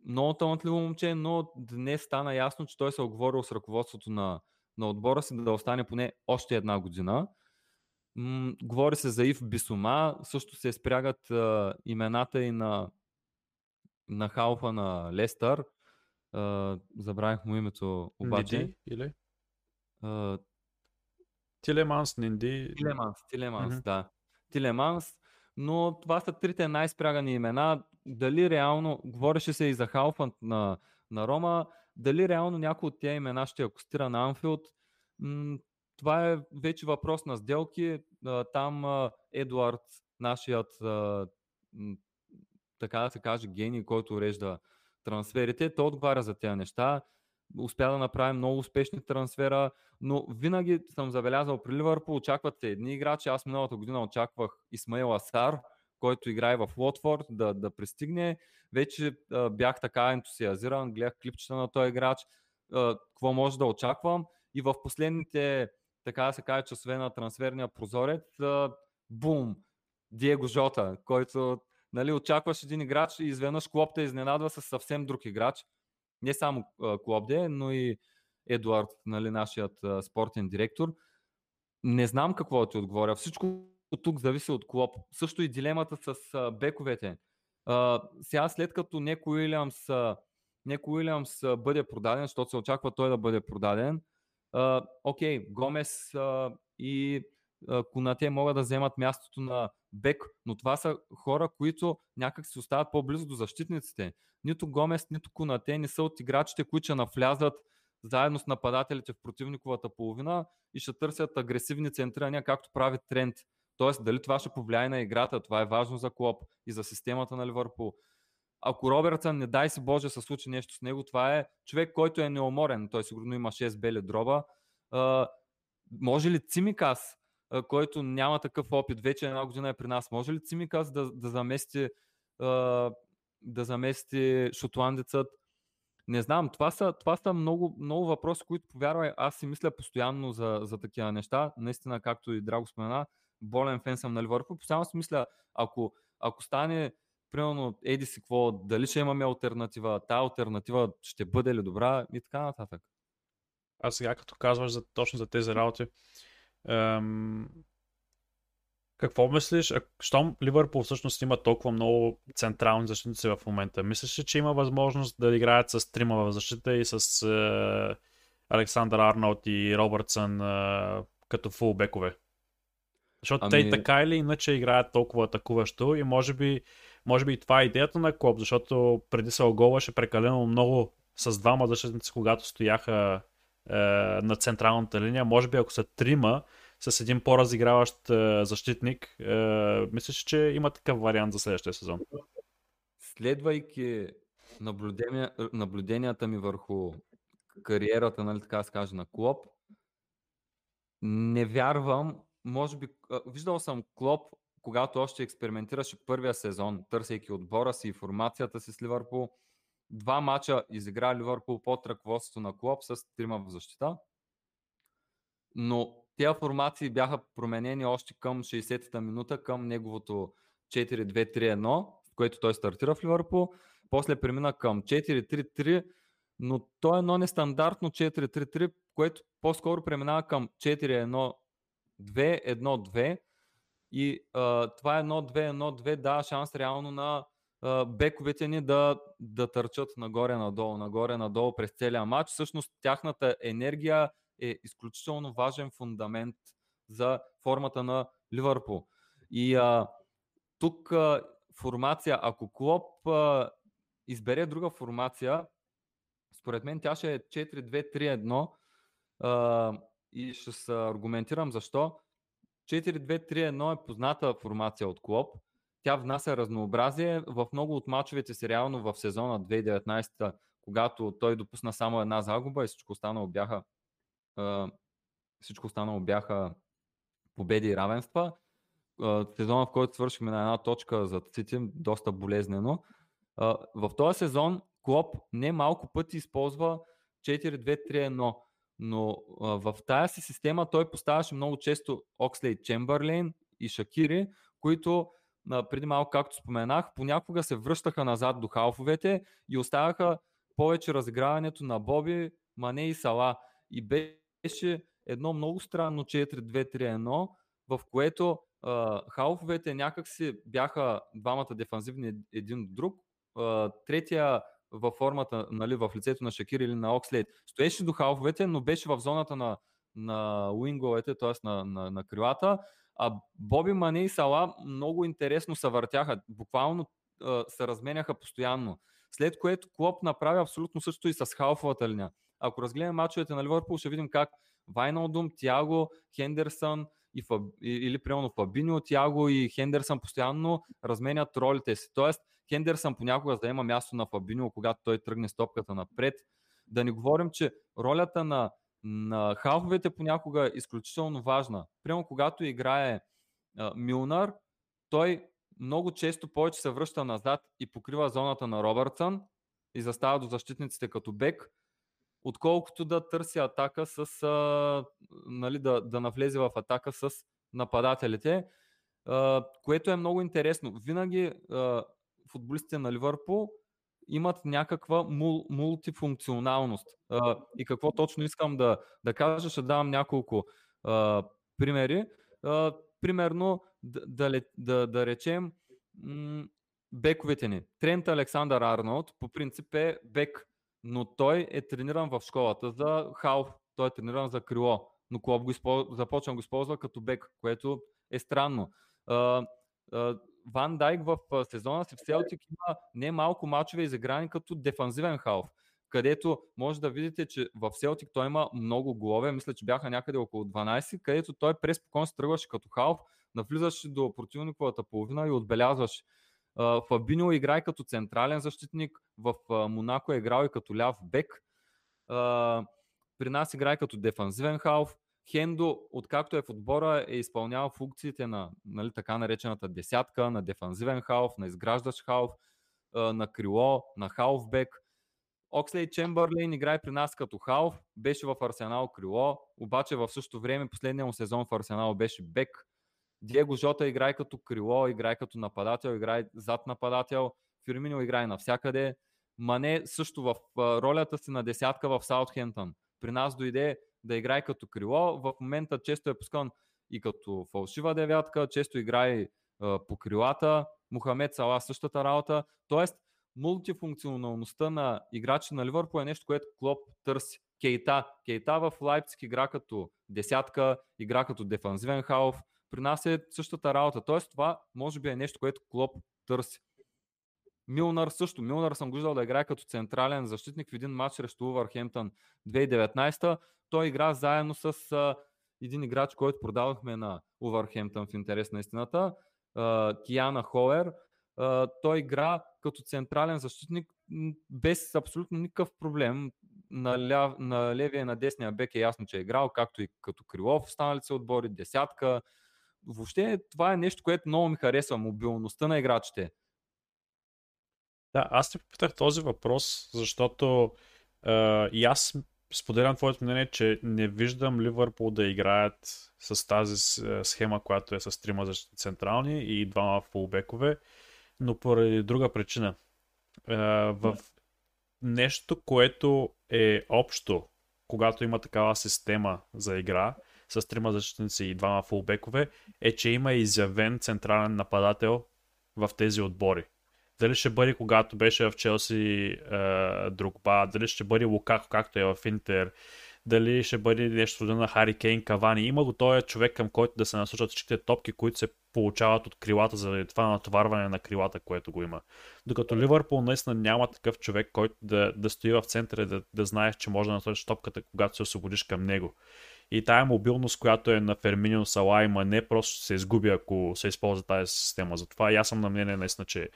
много талантливо момче, но днес стана ясно, че той се е оговорил с ръководството на на отбора си да остане поне още една година. М- говори се за Ив Бисома, също се спрягат а, имената и на, на халфа на Лестър. А, забравих му името обаче. Ниди или? А, Тилеманс, Нинди. Тилеманс, Тилеманс, mm-hmm. да. Тилеманс, но това са трите най-спрягани имена. Дали реално, говореше се и за халфа на, на Рома, дали реално някой от тези имена ще акустира на Анфилд, това е вече въпрос на сделки. Там Едуард, нашият така да се каже гений, който урежда трансферите, той отговаря за тези неща. Успя да направи много успешни трансфера, но винаги съм забелязал при Ливърпул, очакват се едни играчи. Аз миналата година очаквах Исмаил Асар, който играе в Лотфорд, да, да пристигне. Вече а, бях така ентусиазиран, гледах клипчета на този играч, какво може да очаквам. И в последните, така да се каже, часове на трансферния прозорец, а, бум, Диего Жота, който нали, очакваш един играч и изведнъж Клоп те изненадва с съвсем друг играч. Не само Клоп де, но и Едуард, нали, нашият спортен директор. Не знам какво да ти отговоря. Всичко тук зависи от Клоп. Също и дилемата с бековете. Сега след като Неко Уилямс, Неко Уилямс бъде продаден, защото се очаква той да бъде продаден, окей, Гомес и Конате могат да вземат мястото на Бек, но това са хора, които някак се остават по-близо до защитниците. Нито Гомес, нито Конате не са от играчите, които ще навлязат заедно с нападателите в противниковата половина и ще търсят агресивни центрирания, както прави тренд. Тоест, дали това ще повлияе на играта, това е важно за Клоп и за системата на Ливърпул. Ако Робертсън, не дай си Боже, се случи нещо с него, това е човек, който е неуморен. Той сигурно има 6 бели дроба. Може ли Цимикас, който няма такъв опит, вече една година е при нас, може ли Цимикас да, да замести да замести шотландецът? Не знам, това са, това са много, много въпроси, които, повярвай, аз си мисля постоянно за, за такива неща. Наистина, както и Драго спомена, болен фен съм на Ливърпул. Постоянно си мисля, ако, ако стане примерно, еди си какво, дали ще имаме альтернатива, та альтернатива ще бъде ли добра и така нататък. А сега като казваш за, точно за тези работи, ем, какво мислиш, щом Ливърпул всъщност има толкова много централни защитници в момента, мислиш ли, че има възможност да играят с трима в защита и с е, Александър Арнолд и Робъртсън е, като фулбекове? Защото ами... те и така или иначе играят толкова атакуващо и може би, може би и това е идеята на Клоп, защото преди се оголваше прекалено много с двама защитници, когато стояха е, на централната линия. Може би ако са трима, с един по-разиграващ е, защитник, е, мислиш, че има такъв вариант за следващия сезон? Следвайки наблюдения, наблюденията ми върху кариерата, нали така се каже, на Клоп, не вярвам, може би, виждал съм Клоп, когато още експериментираше първия сезон, търсейки отбора си и формацията си с Ливърпул. Два мача изигра Ливърпул под ръководството на Клоп с трима в защита. Но тези формации бяха променени още към 60-та минута, към неговото 4-2-3-1, в което той стартира в Ливърпул. После премина към 4-3-3, но то е едно нестандартно 4-3-3, което по-скоро преминава към 4-1-2-1-2. И а, това е 1-2-1-2 дава шанс реално на бековете ни да, да търчат нагоре-надолу, нагоре-надолу през целия матч. Всъщност тяхната енергия е изключително важен фундамент за формата на Ливърпул. И а, тук а, формация, ако Клоп а, избере друга формация, според мен тя ще е 4-2-3-1 а, и ще се аргументирам защо. 4-2-3-1 е позната формация от Клоп. Тя внася разнообразие. В много от мачовете си реално в сезона 2019, когато той допусна само една загуба и всичко останало бяха всичко останало бяха победи и равенства. Сезона, в който свършихме на една точка за Цити, доста болезнено. В този сезон Клоп не малко пъти използва 4-2-3-1, но в тази си система той поставяше много често Окслей Чемберлейн и Шакири, които преди малко, както споменах, понякога се връщаха назад до халфовете и оставяха повече разиграването на Боби, Мане и Сала. И беше едно много странно 4-2-3-1, в което а, халфовете някак си бяха двамата дефанзивни един от друг. А, третия във формата, нали, в лицето на Шакир или на Окслейд, стоеше до халфовете, но беше в зоната на, на уинговете, т.е. На, на, на крилата. А Боби Мане и Сала много интересно се въртяха. Буквално се разменяха постоянно. След което Клоп направи абсолютно също и с халфовата линия. Ако разгледаме мачовете на Ливърпул, ще видим как Вайналдум, Тяго, Хендерсън и Фаб... или примерно Фабинио, Тяго и Хендерсън постоянно разменят ролите си. Тоест, Хендерсън понякога заема място на Фабинио, когато той тръгне стопката напред. Да не говорим, че ролята на, на халфовете понякога е изключително важна. Примерно, когато играе а, Милнар, той много често повече се връща назад и покрива зоната на Робъртсън и застава до защитниците като бек, отколкото да търси атака с, а, нали, да, да навлезе в атака с нападателите. което е много интересно. Винаги футболистите на Ливърпул имат някаква мул, мултифункционалност. и какво точно искам да, да кажа, ще давам няколко примери. примерно, да, да, да, да речем, м- бековете ни. Трент Александър Арнолд по принцип е бек, но той е трениран в школата за халф, той е трениран за крило, но Клоп го използва, започна го използва като бек, което е странно. Ван Дайк в сезона си в Селтик има не малко мачове изиграни като дефанзивен халф, където може да видите, че в Селтик той има много голове, мисля, че бяха някъде около 12, където той преспокойно се тръгваше като халф, навлизаше до противниковата половина и отбелязваше. Фабинио играе като централен защитник, в Монако е играл и като ляв бек. При нас играе като дефанзивен халф. Хендо, откакто е в отбора, е изпълнявал функциите на нали, така наречената десятка, на дефанзивен халф, на изграждащ халф, на крило, на халфбек. Окслей Чембърлейн играе при нас като халф, беше в Арсенал крило, обаче в същото време последния му сезон в Арсенал беше бек. Диего Жота играе като крило, играе като нападател, играе зад нападател. Фирмино играе навсякъде. Мане също в ролята си на десятка в Саутхемптън. При нас дойде да играе като крило. В момента често е пускан и като фалшива девятка, често играе по крилата. Мухамед Сала същата работа. Тоест, мултифункционалността на играчи на Ливърпул е нещо, което Клоп търси. Кейта. Кейта в Лайпциг игра като десятка, игра като дефанзивен халф. При нас е същата работа. Тоест, това може би е нещо, което Клоп търси. Милнар също. Милнар съм го виждал да играе като централен защитник в един матч срещу Увърхемптън 2019. Той игра заедно с а, един играч, който продавахме на Увърхемптън в интерес на истината, а, Киана Холер. А, той игра като централен защитник без абсолютно никакъв проблем. На, ляв, на левия и на десния бек е ясно, че е играл, както и като Крилов, останалите се отбори, десятка. Въобще това е нещо, което много ми харесва, мобилността на играчите. Да, аз те попитах този въпрос, защото е, и аз споделям твоето мнение, че не виждам Ливърпул да играят с тази схема, която е с трима защитни централни и двама фулбекове, но поради друга причина. Е, в нещо, което е общо, когато има такава система за игра, с трима защитници и двама фулбекове, е, че има изявен централен нападател в тези отбори. Дали ще бъде когато беше в Челси е, Другба, дали ще бъде Лукако, както е в Интер, дали ще бъде нещо на Хари Кейн, Кавани. Има го този човек, към който да се насочат всичките топки, които се получават от крилата, заради това натоварване на крилата, което го има. Докато Ливърпул наистина няма такъв човек, който да, да стои в центъра и да, да знаеш, че може да насочиш топката, когато се освободиш към него. И тая мобилност, която е на Ферминио Сала и Мане, просто се изгуби, ако се използва тази система. Затова и аз съм на мнение наистина, че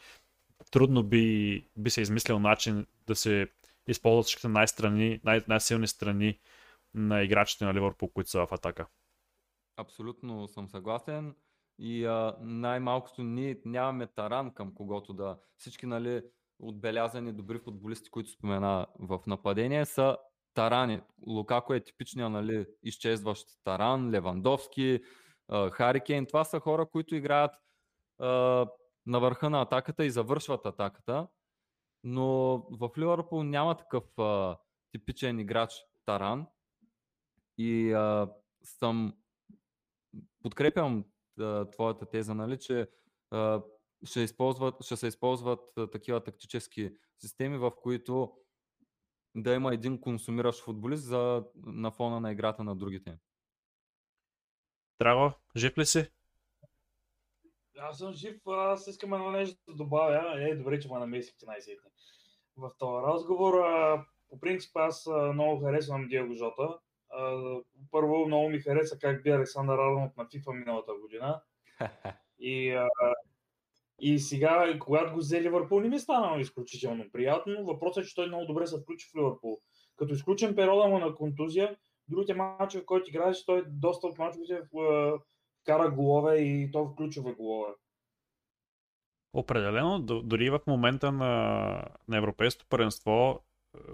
трудно би, би се измислил начин да се използват всичките най-страни, най- най-силни страни на играчите на Ливърпул, които са в атака. Абсолютно съм съгласен. И а, най-малкото ние нямаме таран към когото да. Всички нали, отбелязани добри футболисти, които спомена в нападение, са тарани. Лукако е типичният нали, изчезващ таран, Левандовски, Харикен. Това са хора, които играят а, на върха на атаката и завършват атаката. Но в Ливърпул няма такъв а, типичен играч таран. И а, съм подкрепям а, твоята теза, нали, че а, ще, използват, ще се използват а, такива тактически системи, в които да има един консумиращ футболист за, на фона на играта на другите. Драго, жив ли си? Аз съм жив, аз искам едно нещо да добавя. Е, добре, че ме намесихте най-сетне. В този разговор, по принцип, аз много харесвам Диего Жота. Първо, много ми хареса как би Александър Арнолд на FIFA миналата година. <laughs> И и сега, когато го взе Ливърпул, не ми е станало изключително приятно. Въпросът е, че той много добре се включи в Ливърпул. Като изключен периода му на контузия, другите мачове, които играеше, той доста от мачовете кара голове и то в ключове голове. Определено, дори в момента на, на Европейското паренство,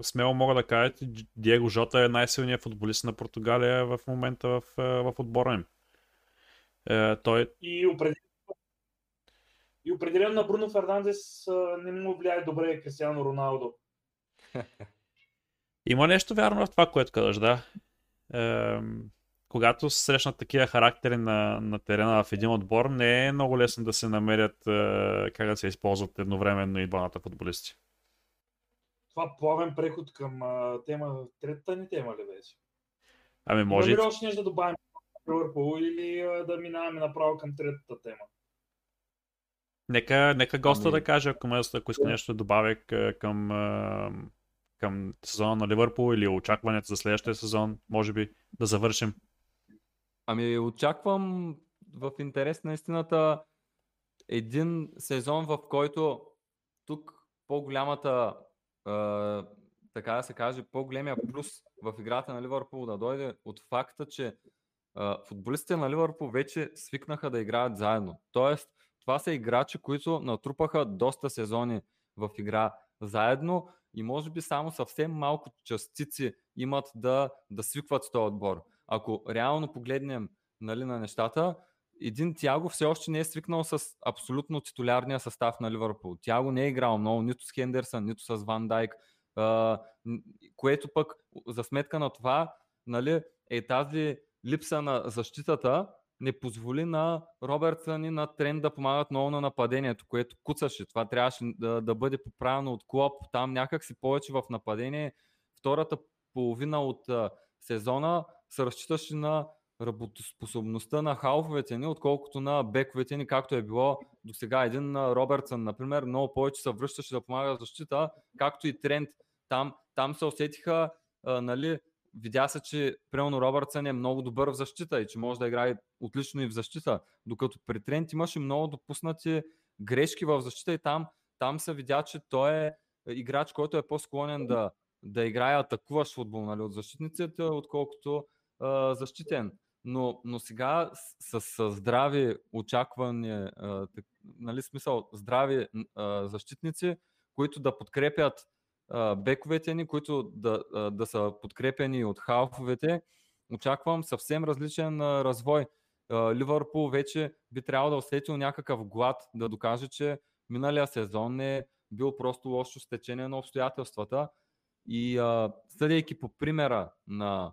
смело мога да кажа, че Диего Жота е най-силният футболист на Португалия в момента в, в отбора им. Е, той... И определено И определено на Бруно Фернандес не му влияе добре Кристиано Роналдо. <laughs> Има нещо вярно в това, което казваш, да. Ем, когато се срещнат такива характери на, на терена в един отбор, не е много лесно да се намерят е, как да се използват едновременно и двамата футболисти. Това плавен преход към а, тема, третата ни тема ли беше? Ами може. Има ли още нещо да добавим Ливърпул или а, да минаваме направо към третата тема? Нека, нека госта ами... да каже, ако, ако иска нещо да добавя към, към сезона на Ливърпул или очакването за следващия сезон, може би да завършим. Ами очаквам в интерес на истината един сезон, в който тук по-голямата, е, така да се каже, по-големия плюс в играта на Ливърпул да дойде от факта, че е, футболистите на Ливърпул вече свикнаха да играят заедно. Тоест, това са играчи, които натрупаха доста сезони в игра заедно и може би само съвсем малко частици имат да, да свикват с този отбор. Ако реално погледнем нали, на нещата, един Тяго все още не е свикнал с абсолютно титулярния състав на Ливърпул. Тяго не е играл много нито с Хендерсън, нито с Ван Дайк, което пък за сметка на това нали, е тази липса на защитата, не позволи на Робертсън и на Тренд да помагат много на нападението, което куцаше. Това трябваше да, да бъде поправено от Клоп. Там някак си повече в нападение. Втората половина от а, сезона се разчиташе на работоспособността на халфовете ни, отколкото на бековете ни, както е било до сега. Един Робертсън, например, много повече се връщаше да помага защита, както и Тренд. Там, там се усетиха а, нали, видя се, че примерно Робъртсън е много добър в защита и че може да играе отлично и в защита, докато при Трент имаше много допуснати грешки в защита и там, там се видя, че той е играч, който е по-склонен да, да играе атакуващ футбол нали, от защитниците, отколкото а, защитен. Но, но сега с, с здрави очаквания, а, так, нали, смисъл, здрави а, защитници, които да подкрепят бековете ни, които да, да са подкрепени от халфовете, очаквам съвсем различен развой. Ливърпул вече би трябвало да усетил някакъв глад, да докаже, че миналия сезон е бил просто лошо стечение на обстоятелствата. И съдейки по примера на,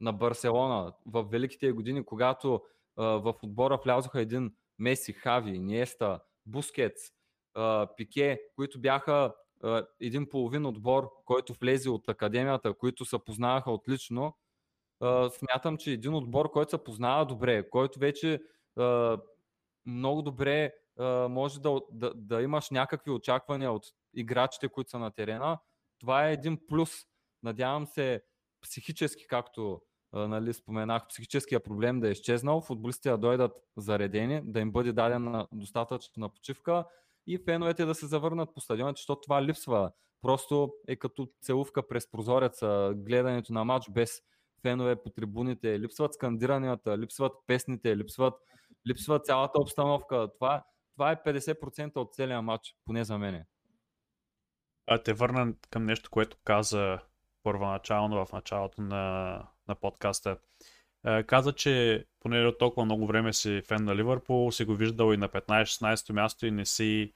на Барселона в великите години, когато в отбора влязоха един Меси, Хави, Ниеста, Бускетс, Пике, които бяха един половин отбор, който влезе от академията, които се познаваха отлично, смятам, че един отбор, който се познава добре, който вече много добре може да, да, да имаш някакви очаквания от играчите, които са на терена, това е един плюс. Надявам се психически, както нали, споменах, психическия проблем да е изчезнал, футболистите да дойдат заредени, да им бъде дадена достатъчна почивка и феновете да се завърнат по стадионите, защото това липсва. Просто е като целувка през прозореца, гледането на матч без фенове по трибуните, липсват скандиранията, липсват песните, липсват, липсва цялата обстановка. Това, това е 50% от целия матч, поне за мене. А те върна към нещо, което каза първоначално в началото на, на подкаста. Е, каза, че поне от толкова много време си фен на Ливърпул, си го виждал и на 15-16 място и не си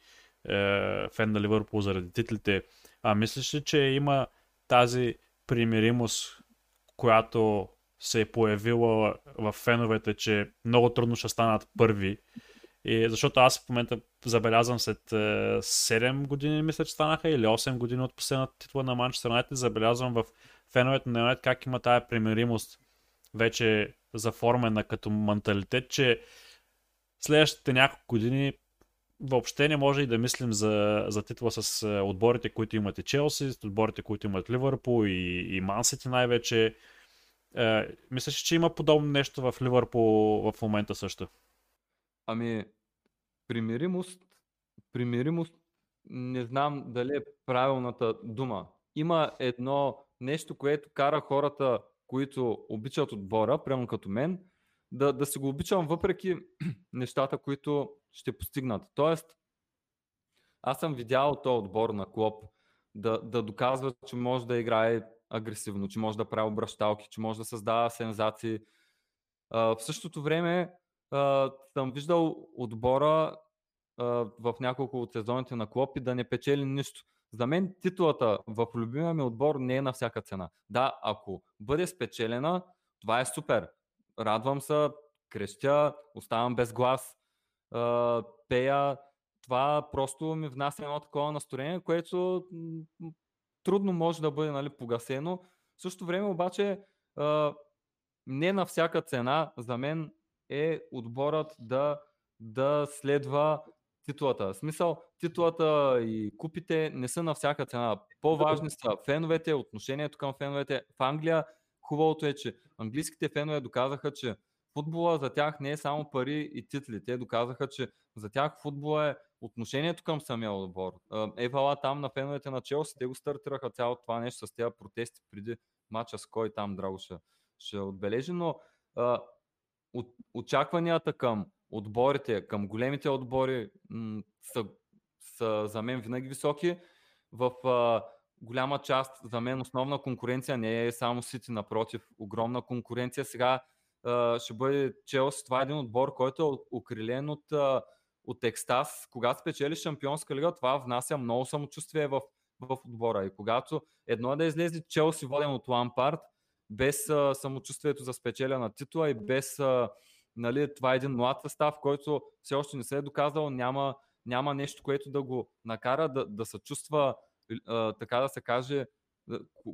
е, фен на Ливърпул заради титлите. А мислиш ли, че има тази примиримост, която се е появила в феновете, че много трудно ще станат първи. И защото аз в момента забелязвам след 7 години, мисля, че станаха, или 8 години от последната титла на Манчестър Юнайтед, забелязвам в феновете на Юнайтед как има тая примиримост вече заформена като менталитет, че следващите няколко години въобще не може и да мислим за, за титла с отборите, които имат и Челси, с отборите, които имат Ливърпул и, и Мансити най-вече. Е, мислиш, че има подобно нещо в Ливърпул в момента също? Ами, примиримост, примиримост не знам дали е правилната дума. Има едно нещо, което кара хората които обичат отбора, прямо като мен, да, да си го обичам въпреки <clears throat> нещата, които ще постигнат. Тоест, аз съм видял този отбор на Клоп да, да доказва, че може да играе агресивно, че може да прави обращалки, че може да създава сензации. А, в същото време а, съм виждал отбора а, в няколко от сезоните на Клоп и да не печели нищо. За мен титулата в любимия ми отбор не е на всяка цена. Да, ако бъде спечелена, това е супер. Радвам се, крещя, оставам без глас, пея. Това просто ми внася едно такова настроение, което трудно може да бъде нали, погасено. В същото време обаче не на всяка цена за мен е отборът да, да следва титулата. В смисъл, титулата и купите не са на всяка цена. По-важни са феновете, отношението към феновете. В Англия хубавото е, че английските фенове доказаха, че футбола за тях не е само пари и титли. Те доказаха, че за тях футбола е отношението към самия отбор. Евала там на феновете на Челси, те го стартираха цялото това нещо с тези протести преди мача с кой там драго ще, ще отбележи, но а, от, очакванията към отборите, към големите отбори м- са, са за мен винаги високи. В а, голяма част, за мен основна конкуренция не е само Сити, напротив, огромна конкуренция. Сега а, ще бъде Челси. Това е един отбор, който е укрилен от, а, от екстаз. Когато спечели Шампионска лига, това внася много самочувствие в, в отбора. И когато едно е да излезе Челси воден от Лампард, без а, самочувствието за спечеля на титла и без а, нали, това е един млад състав, който все още не се е доказал, няма, няма нещо, което да го накара да, да се чувства, а, така да се каже,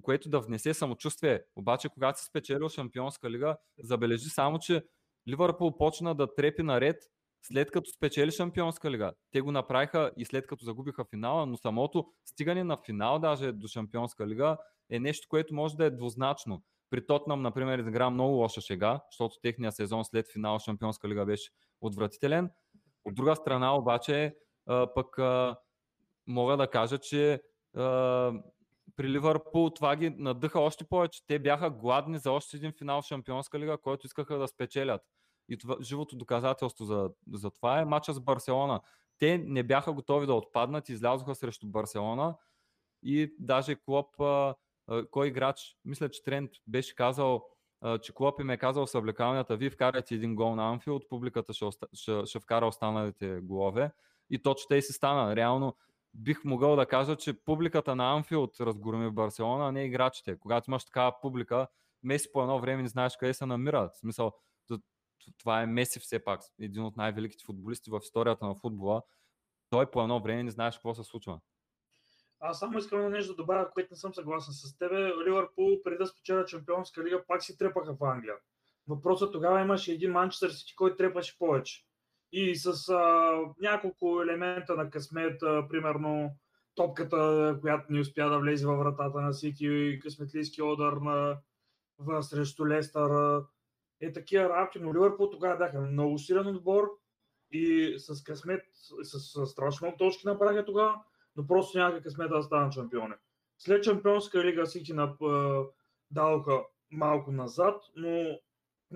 което да внесе самочувствие. Обаче, когато си спечелил Шампионска лига, забележи само, че Ливърпул почна да трепи наред след като спечели Шампионска лига. Те го направиха и след като загубиха финала, но самото стигане на финал даже до Шампионска лига е нещо, което може да е двузначно. При Тотнам, например, изигра много лоша шега, защото техния сезон след финал Шампионска лига беше отвратителен. От друга страна обаче, пък мога да кажа, че при Ливърпул това ги надъха още повече. Те бяха гладни за още един финал в Шампионска лига, който искаха да спечелят. И това, живото доказателство за, за това е матча с Барселона. Те не бяха готови да отпаднат, излязоха срещу Барселона и даже Клоп кой играч, мисля, че Трент беше казал, че Клоп им е казал с облекалнията, вие вкарате един гол на Анфилд, публиката ще, ще, ще вкара останалите голове. И точно те и си стана. Реално бих могъл да кажа, че публиката на Анфилд разгорми в Барселона, а не играчите. Когато имаш такава публика, Меси по едно време не знаеш къде се намира. В смисъл, това е Меси все пак, един от най-великите футболисти в историята на футбола. Той по едно време не знаеш какво се случва. Аз само искам на нещо да добавя, което не съм съгласен с тебе. Ливърпул преди да спечеля Чемпионска лига пак си трепаха в Англия. Въпросът тогава имаше един Манчестър Сити, който трепаше повече. И с а, няколко елемента на късмет, а, примерно топката, която не успя да влезе във вратата на Сити и късметлийски удар на, в, срещу Лестър. Е такива работи, но Ливърпул тогава бяха много силен отбор и с късмет, с, с страшно точки направиха тогава но просто някакъв късмет да станат шампиони. След Шампионска лига Сити дадоха малко назад, но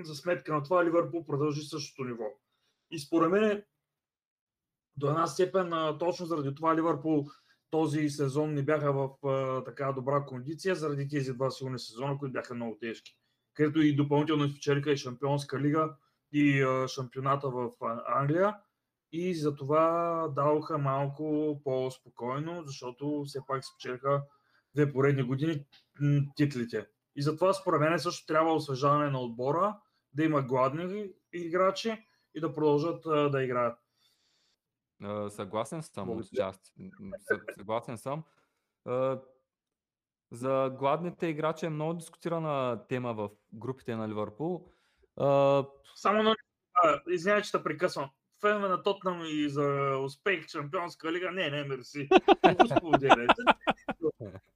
за сметка на това Ливърпул продължи същото ниво. И според мен до една степен точно заради това Ливърпул този сезон не бяха в така добра кондиция, заради тези два силни сезона, които бяха много тежки. Където и допълнително изпечелиха и Шампионска лига и шампионата в Англия и затова дадоха малко по-спокойно, защото все пак спечелиха две поредни години титлите. И затова според мен също трябва освежаване на отбора, да има гладни играчи и да продължат да играят. Съгласен съм с част. Съгласен съм. За гладните играчи е много дискутирана тема в групите на Ливърпул. Само на... Извинявай, че те прекъсвам фенове на Тотнам и за успех в Шампионска лига, не, не, мерси. <laughs>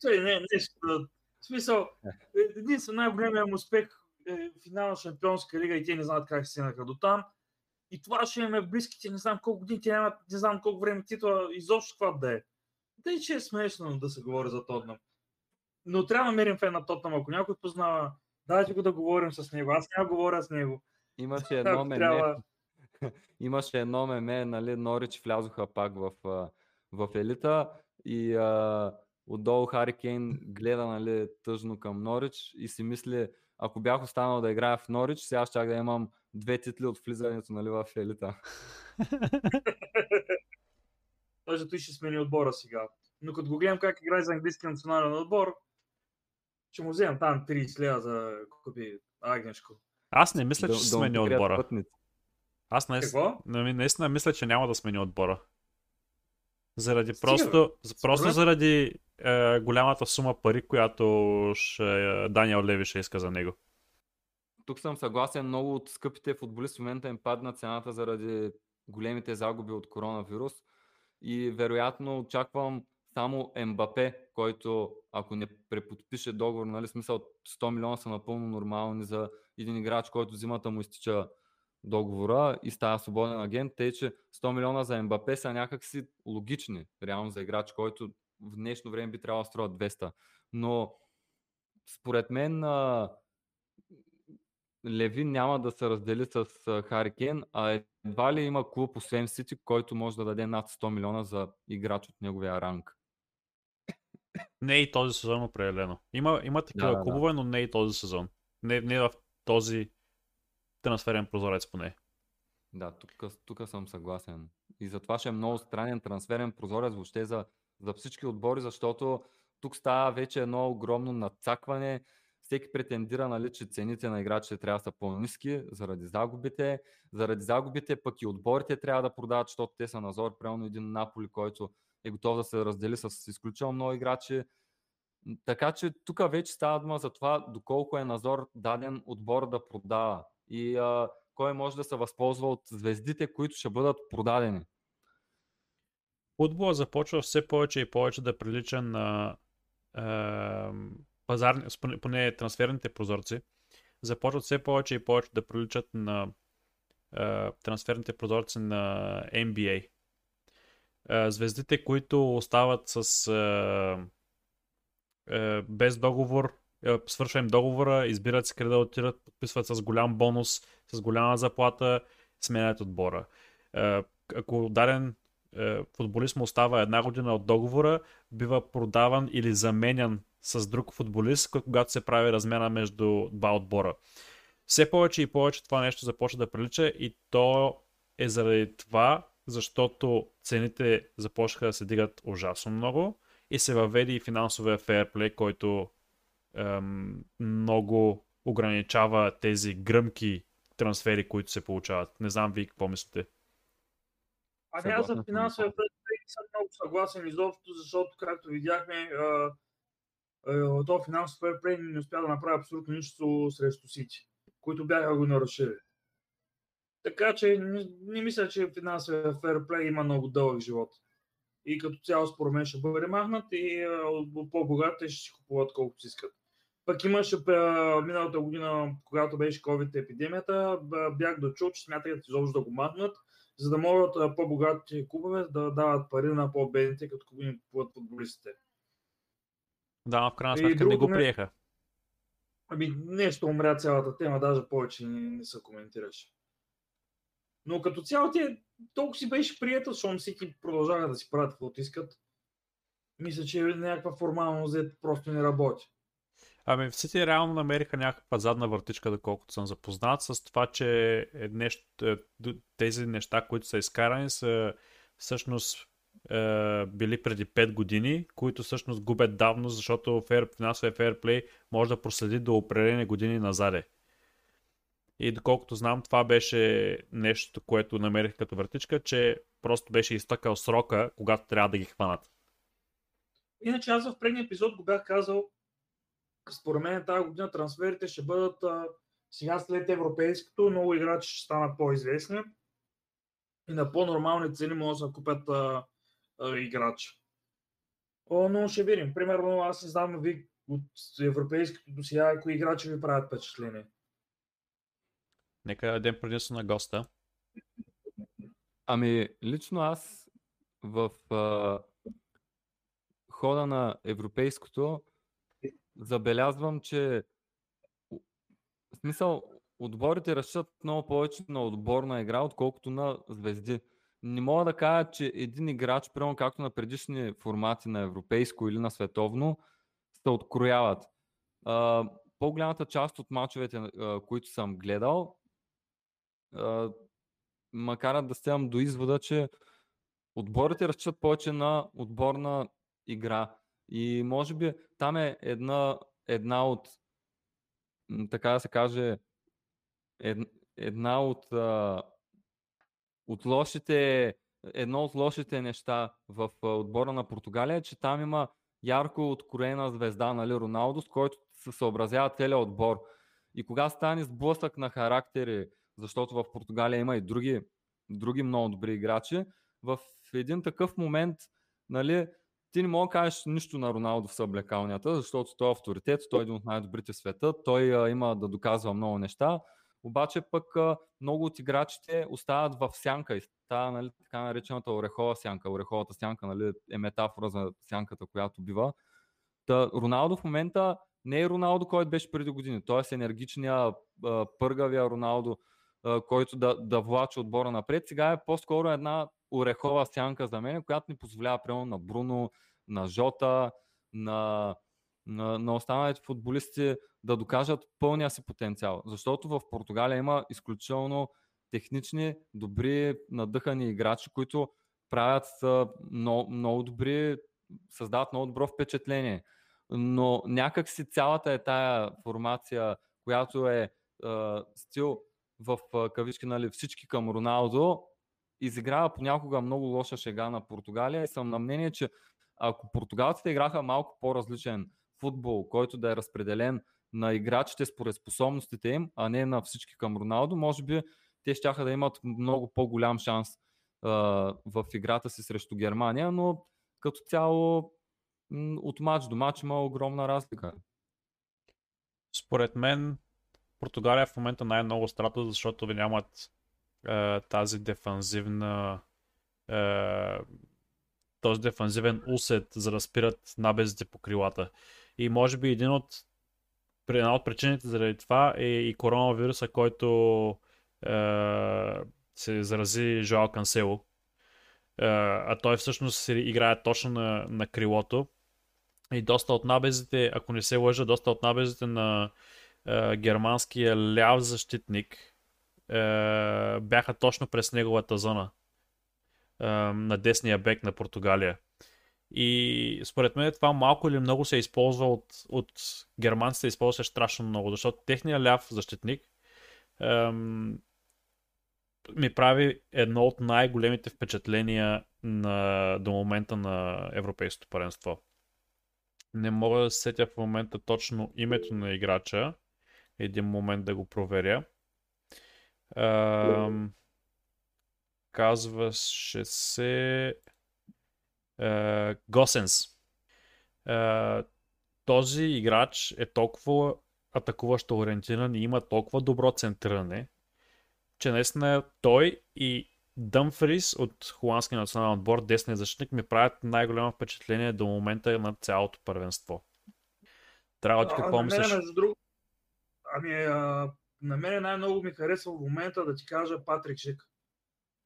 Той не е нещо. В смисъл, <laughs> единствено най-големият успех е финал на Шампионска лига и те не знаят как се стигнаха до там. И това ще имаме в близките, не знам колко години, те нямат, не знам колко време титла, изобщо това да е. Тъй, че е смешно да се говори за Тотнам. Но трябва да намерим фен на Тотнам, ако някой познава, дайте го да говорим с него. Аз няма говоря с него. Имаше едно мене, трябва... <laughs> имаше едно меме, нали, Норич влязоха пак в, в елита и а, отдолу Хари Кейн гледа нали, тъжно към Норич и си мисли, ако бях останал да играя в Норич, сега ще да имам две титли от влизането нали, в елита. <laughs> Той ще смени отбора сега. Но като го гледам как играе за английски национален отбор, ще му вземам там 30 лева за купи агнешко. Аз не мисля, че ще смени отбора. Пътници. Аз наистина, Какво? наистина мисля, че няма да смени отбора. Заради Стига, просто, бе. просто заради е, голямата сума пари, която ще, Даниел Леви ще иска за него. Тук съм съгласен, много от скъпите футболисти в момента им падна цената заради големите загуби от коронавирус и вероятно очаквам само Мбапе, който ако не преподпише договор, нали, смисъл 100 милиона са напълно нормални за един играч, който зимата му изтича договора и става свободен агент, тъй че 100 милиона за Мбапе са някакси логични, реално за играч, който в днешно време би трябвало да струва 200. Но според мен а, Леви няма да се раздели с а, Хари Кейн, а едва ли има клуб освен Сити, който може да даде над 100 милиона за играч от неговия ранг. Не и този сезон определено. Има, има такива Да, да, да. клубове, но не и този сезон. Не, не в този трансферен прозорец поне. Да, тук, тук съм съгласен. И затова ще е много странен трансферен прозорец въобще за, за всички отбори, защото тук става вече едно огромно надцакване. Всеки претендира, нали, че цените на играчите трябва да са по-низки заради загубите. Заради загубите пък и отборите трябва да продават, защото те са назор. Примерно един Наполи, който е готов да се раздели с изключително много играчи. Така че тук вече става дума за това доколко е назор даден отбор да продава. И а, кой може да се възползва от звездите, които ще бъдат продадени. Футбола започва все повече и повече да прилича на е, пазарни, поне, трансферните прозорци. Започват все повече и повече да приличат на е, трансферните прозорци на NBA. Е, звездите, които остават с е, е, без договор, свършва им договора, избират се къде да отидат, подписват с голям бонус, с голяма заплата, сменят отбора. Е, ако даден е, футболист му остава една година от договора, бива продаван или заменян с друг футболист, кога- когато се прави размяна между два отбора. Все повече и повече това нещо започва да прилича и то е заради това, защото цените започнаха да се дигат ужасно много и се въведе и финансовия фейерплей, който ем, много ограничава тези гръмки трансфери, които се получават. Не знам вие какво мислите. Ами аз за финансовия не съм много съгласен изобщо, защото, както видяхме, то финансов фейерплей не успя да направи абсолютно нищо срещу Сити, които бяха го нарушили. Така че не, не мисля, че финансовия фейерплей има много дълъг живот. И като цяло според мен ще бъде махнат и по-богатите ще си купуват колкото си искат. Пък имаше миналата година, когато беше COVID епидемията, б- бях дочул, че смятат изобщо да го махнат, за да могат по-богатите клубове да дават пари на по-бедните, като им купуват футболистите. Да, в крайна сметка не го приеха. Ами нещо умря цялата тема, даже повече не, не се коментираше. Но като цяло ти толкова си беше приятел, защото всеки продължава да си правят каквото искат. Мисля, че някаква формалност просто не работи. Ами в Сити реално намериха някаква задна въртичка, доколкото съм запознат, с това, че е нещо, е, тези неща, които са изкарани, са всъщност е, били преди 5 години, които всъщност губят давно, защото финансовия фейрплей може да проследи до определени години назаде. И доколкото знам, това беше нещо, което намерих като въртичка, че просто беше изтъкал срока, когато трябва да ги хванат. Иначе аз в предния епизод го бях казал, според мен тази година трансферите ще бъдат а, сега след европейското, много играчи ще станат по-известни и на по-нормални цени може да се купят а, а, играчи. О, но ще видим. Примерно аз не знам ви от европейското до сега кои играчи ви правят впечатление. Нека дадем предимство на госта. Ами, лично аз в а, хода на европейското забелязвам, че в смисъл, отборите разчитат много повече на отборна игра, отколкото на звезди. Не мога да кажа, че един играч, примерно както на предишни формати на европейско или на световно, се открояват. По-голямата част от мачовете, които съм гледал, ма карат да стигам до извода, че отборите разчитат повече на отборна игра. И може би там е една, една от, така да се каже, една от, от лошите, едно от лошите неща в отбора на Португалия че там има ярко откроена звезда, нали, Роналдо, с който се съобразява целият отбор. И кога стане сблъсък на характери, защото в Португалия има и други, други много добри играчи, в един такъв момент, нали, ти не мога да кажеш нищо на Роналдо в съблекалнята, защото той е авторитет, той е един от най-добрите в света, той а, има да доказва много неща, обаче пък а, много от играчите остават в сянка и става нали, така наречената орехова сянка. Ореховата сянка нали, е метафора за сянката, която бива. Та, Роналдо в момента не е Роналдо, който беше преди години. Той е енергичния, пъргавия Роналдо, който да, да влачи отбора напред. Сега е по-скоро една орехова сянка за мен, която ни позволява, примерно, на Бруно, на Жота, на, на, на останалите футболисти да докажат пълния си потенциал. Защото в Португалия има изключително технични, добри, надъхани играчи, които правят много, много добри, създават много добро впечатление. Но някак си цялата е тая формация, която е, е стил в кавички нали, всички към Роналдо, изиграва понякога много лоша шега на Португалия и съм на мнение, че ако португалците играха малко по-различен футбол, който да е разпределен на играчите според способностите им, а не на всички към Роналдо, може би те ще да имат много по-голям шанс а, в играта си срещу Германия, но като цяло от матч до матч има огромна разлика. Според мен Португалия в момента най-много страта, защото нямат е, тази дефанзивна е, този дефанзивен усет, за да спират набезите по крилата. И може би един от една от причините заради това е и коронавируса, който е, се зарази Жоал Кансело. Е, а той всъщност играе точно на, на крилото. И доста от набезите, ако не се лъжа, доста от набезите на е, германския ляв защитник е, бяха точно през неговата зона е, на десния бек на Португалия. И според мен това малко или много се използва от, от германците, използва страшно много, защото техният ляв защитник ем, ми прави едно от най-големите впечатления на, до момента на Европейското паренство. Не мога да сетя в момента точно името на играча. Един момент да го проверя. Казваше се е, Госенс. Е, този играч е толкова атакуващо ориентиран и има толкова добро центриране, че наистина той и Дъмфрис от холандския национален отбор, десния защитник, ми правят най-голямо впечатление до момента на цялото първенство. Трябва ти какво мислиш? Друг... Ами, а, на мен най-много ми харесва в момента да ти кажа Патрик Шик.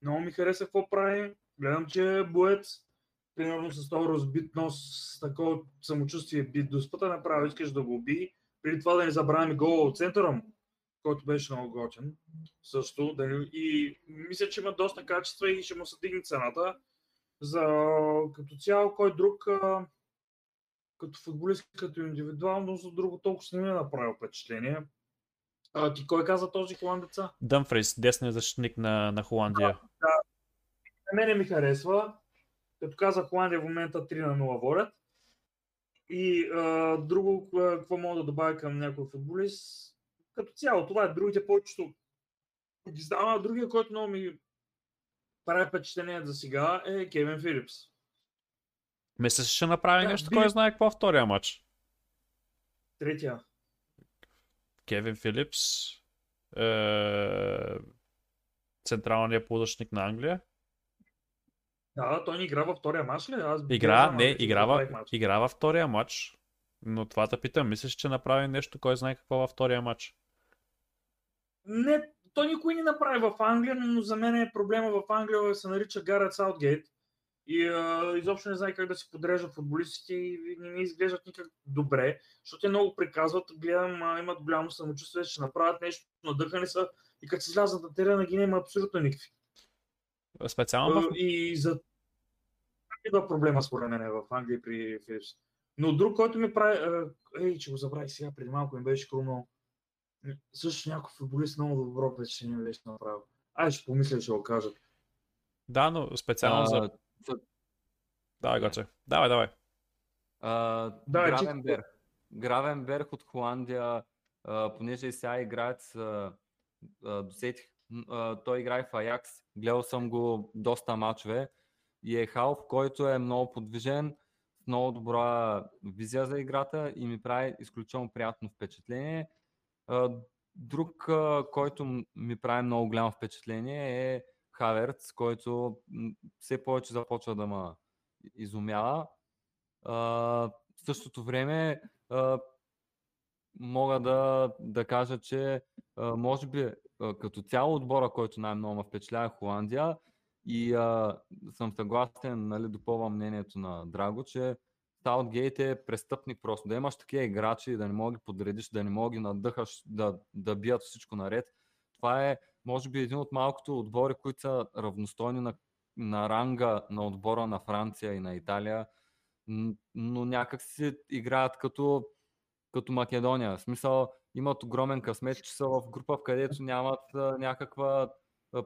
Много ми харесва какво прави. Гледам, че е боец примерно с този разбит нос, с такова самочувствие бит до спъта направо, искаш да го уби. Преди това да не забравяме гола от центъра му, който беше много готен. Също. Да не... И мисля, че има доста качества и ще му се дигне цената. За като цяло, кой друг, като футболист, като индивидуално, за друго толкова не ми е направил впечатление. А, ти кой каза този холандеца? Дъмфрис, десният защитник на, на Холандия. Да, да. На мене ми харесва. Като казах, Холандия в момента 3 на 0 водят. И а, друго, какво мога да добавя към някой футболист, като цяло, това е другите повечето ги знам, другия, който много ми прави впечатление за сега е Кевин Филипс. Мисля, ще направи да, нещо, би... кой знае какво е втория матч. Третия. Кевин Филипс, е... централният полузащитник на Англия. Да, той не игра във втория матч ли? Аз игра, не, игра, в, игра във втория матч. Но това те питам, мислиш, че направи нещо, кой знае какво във втория матч? Не, той никой не направи в Англия, но за мен е проблема в Англия се нарича Гарет Саутгейт. И а, изобщо не знае как да си подрежда футболистите и не ми изглеждат никак добре, защото те много приказват, гледам, а, имат голямо самочувствие, че направят нещо, надъхани са и като си излязат на терена ги няма абсолютно никакви. Специално в... И за идва проблема според мен в Англия при Филипс. Но друг, който ми прави... Ей, че го забравих сега, преди малко ми беше хрумнал. Също някой футболист много добро впечатление ми беше направил. Ай, ще помисля, ще го кажа. Да, но специално за... Давай, Гоче. Давай, давай. Uh, да, Гравенберг. Че... Гравенберг от Холандия, uh, понеже и сега играят, uh, uh, досетих, uh, той играе в Аякс. Гледал съм го доста мачове и е халф, който е много подвижен, с много добра визия за играта и ми прави изключително приятно впечатление. Uh, друг, uh, който ми прави много голямо впечатление е Хаверц, който все повече започва да ме изумява. в същото време а, мога да, да кажа, че а, може би а, като цяло отбора, който най-много ме впечатлява е Холандия и а, съм съгласен, нали, допълвам мнението на Драго, че Саутгейт е престъпник просто. Да имаш такива играчи, да не мога ги подредиш, да не мога ги надъхаш, да, да бият всичко наред. Това е, може би, един от малкото отбори, които са равностойни на, на ранга на отбора на Франция и на Италия, но някак си играят като, като Македония. В смисъл, имат огромен късмет, че са в група, в където нямат някаква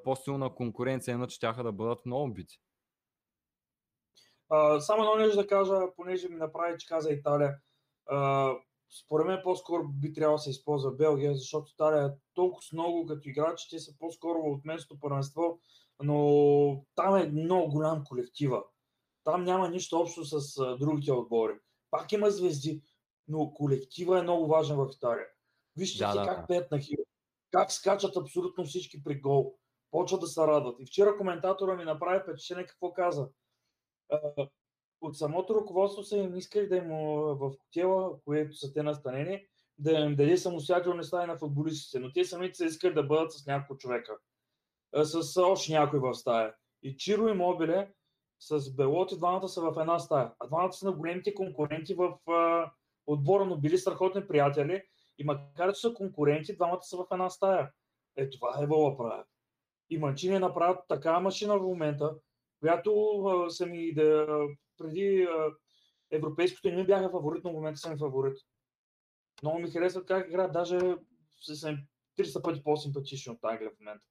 по-силна конкуренция, иначе тяха да бъдат много бити. Само едно нещо да кажа, понеже ми направи, че каза Италия. Според мен по-скоро би трябвало да се използва Белгия, защото Италия е толкова много като играчи, те са по-скоро от местното първенство, но там е много голям колектива. Там няма нищо общо с другите отбори. Пак има звезди, но колектива е много важен в Италия. Вижте да, да, как пеят на хил, как скачат абсолютно всички при гол. Почват да се радват. И вчера коментатора ми направи впечатление какво каза. От самото ръководство са им искали да им в хотела, което са те настанени, да им даде самостоятелни стаи на футболистите, но те самите са искали да бъдат с няколко човека. С още някой в стая. И Чиро и Мобиле с Белоти двамата са в една стая. А двамата са на големите конкуренти в отбора, но били страхотни приятели. И макар че са конкуренти, двамата са в една стая. Е, това е Вола правят. И Манчини направят такава машина в момента, която са ми да, преди европейското не ми бяха фаворит, но в момента са ми фаворит. Много ми харесват как играят, даже са 300 пъти по-симпатични от Англия в момента.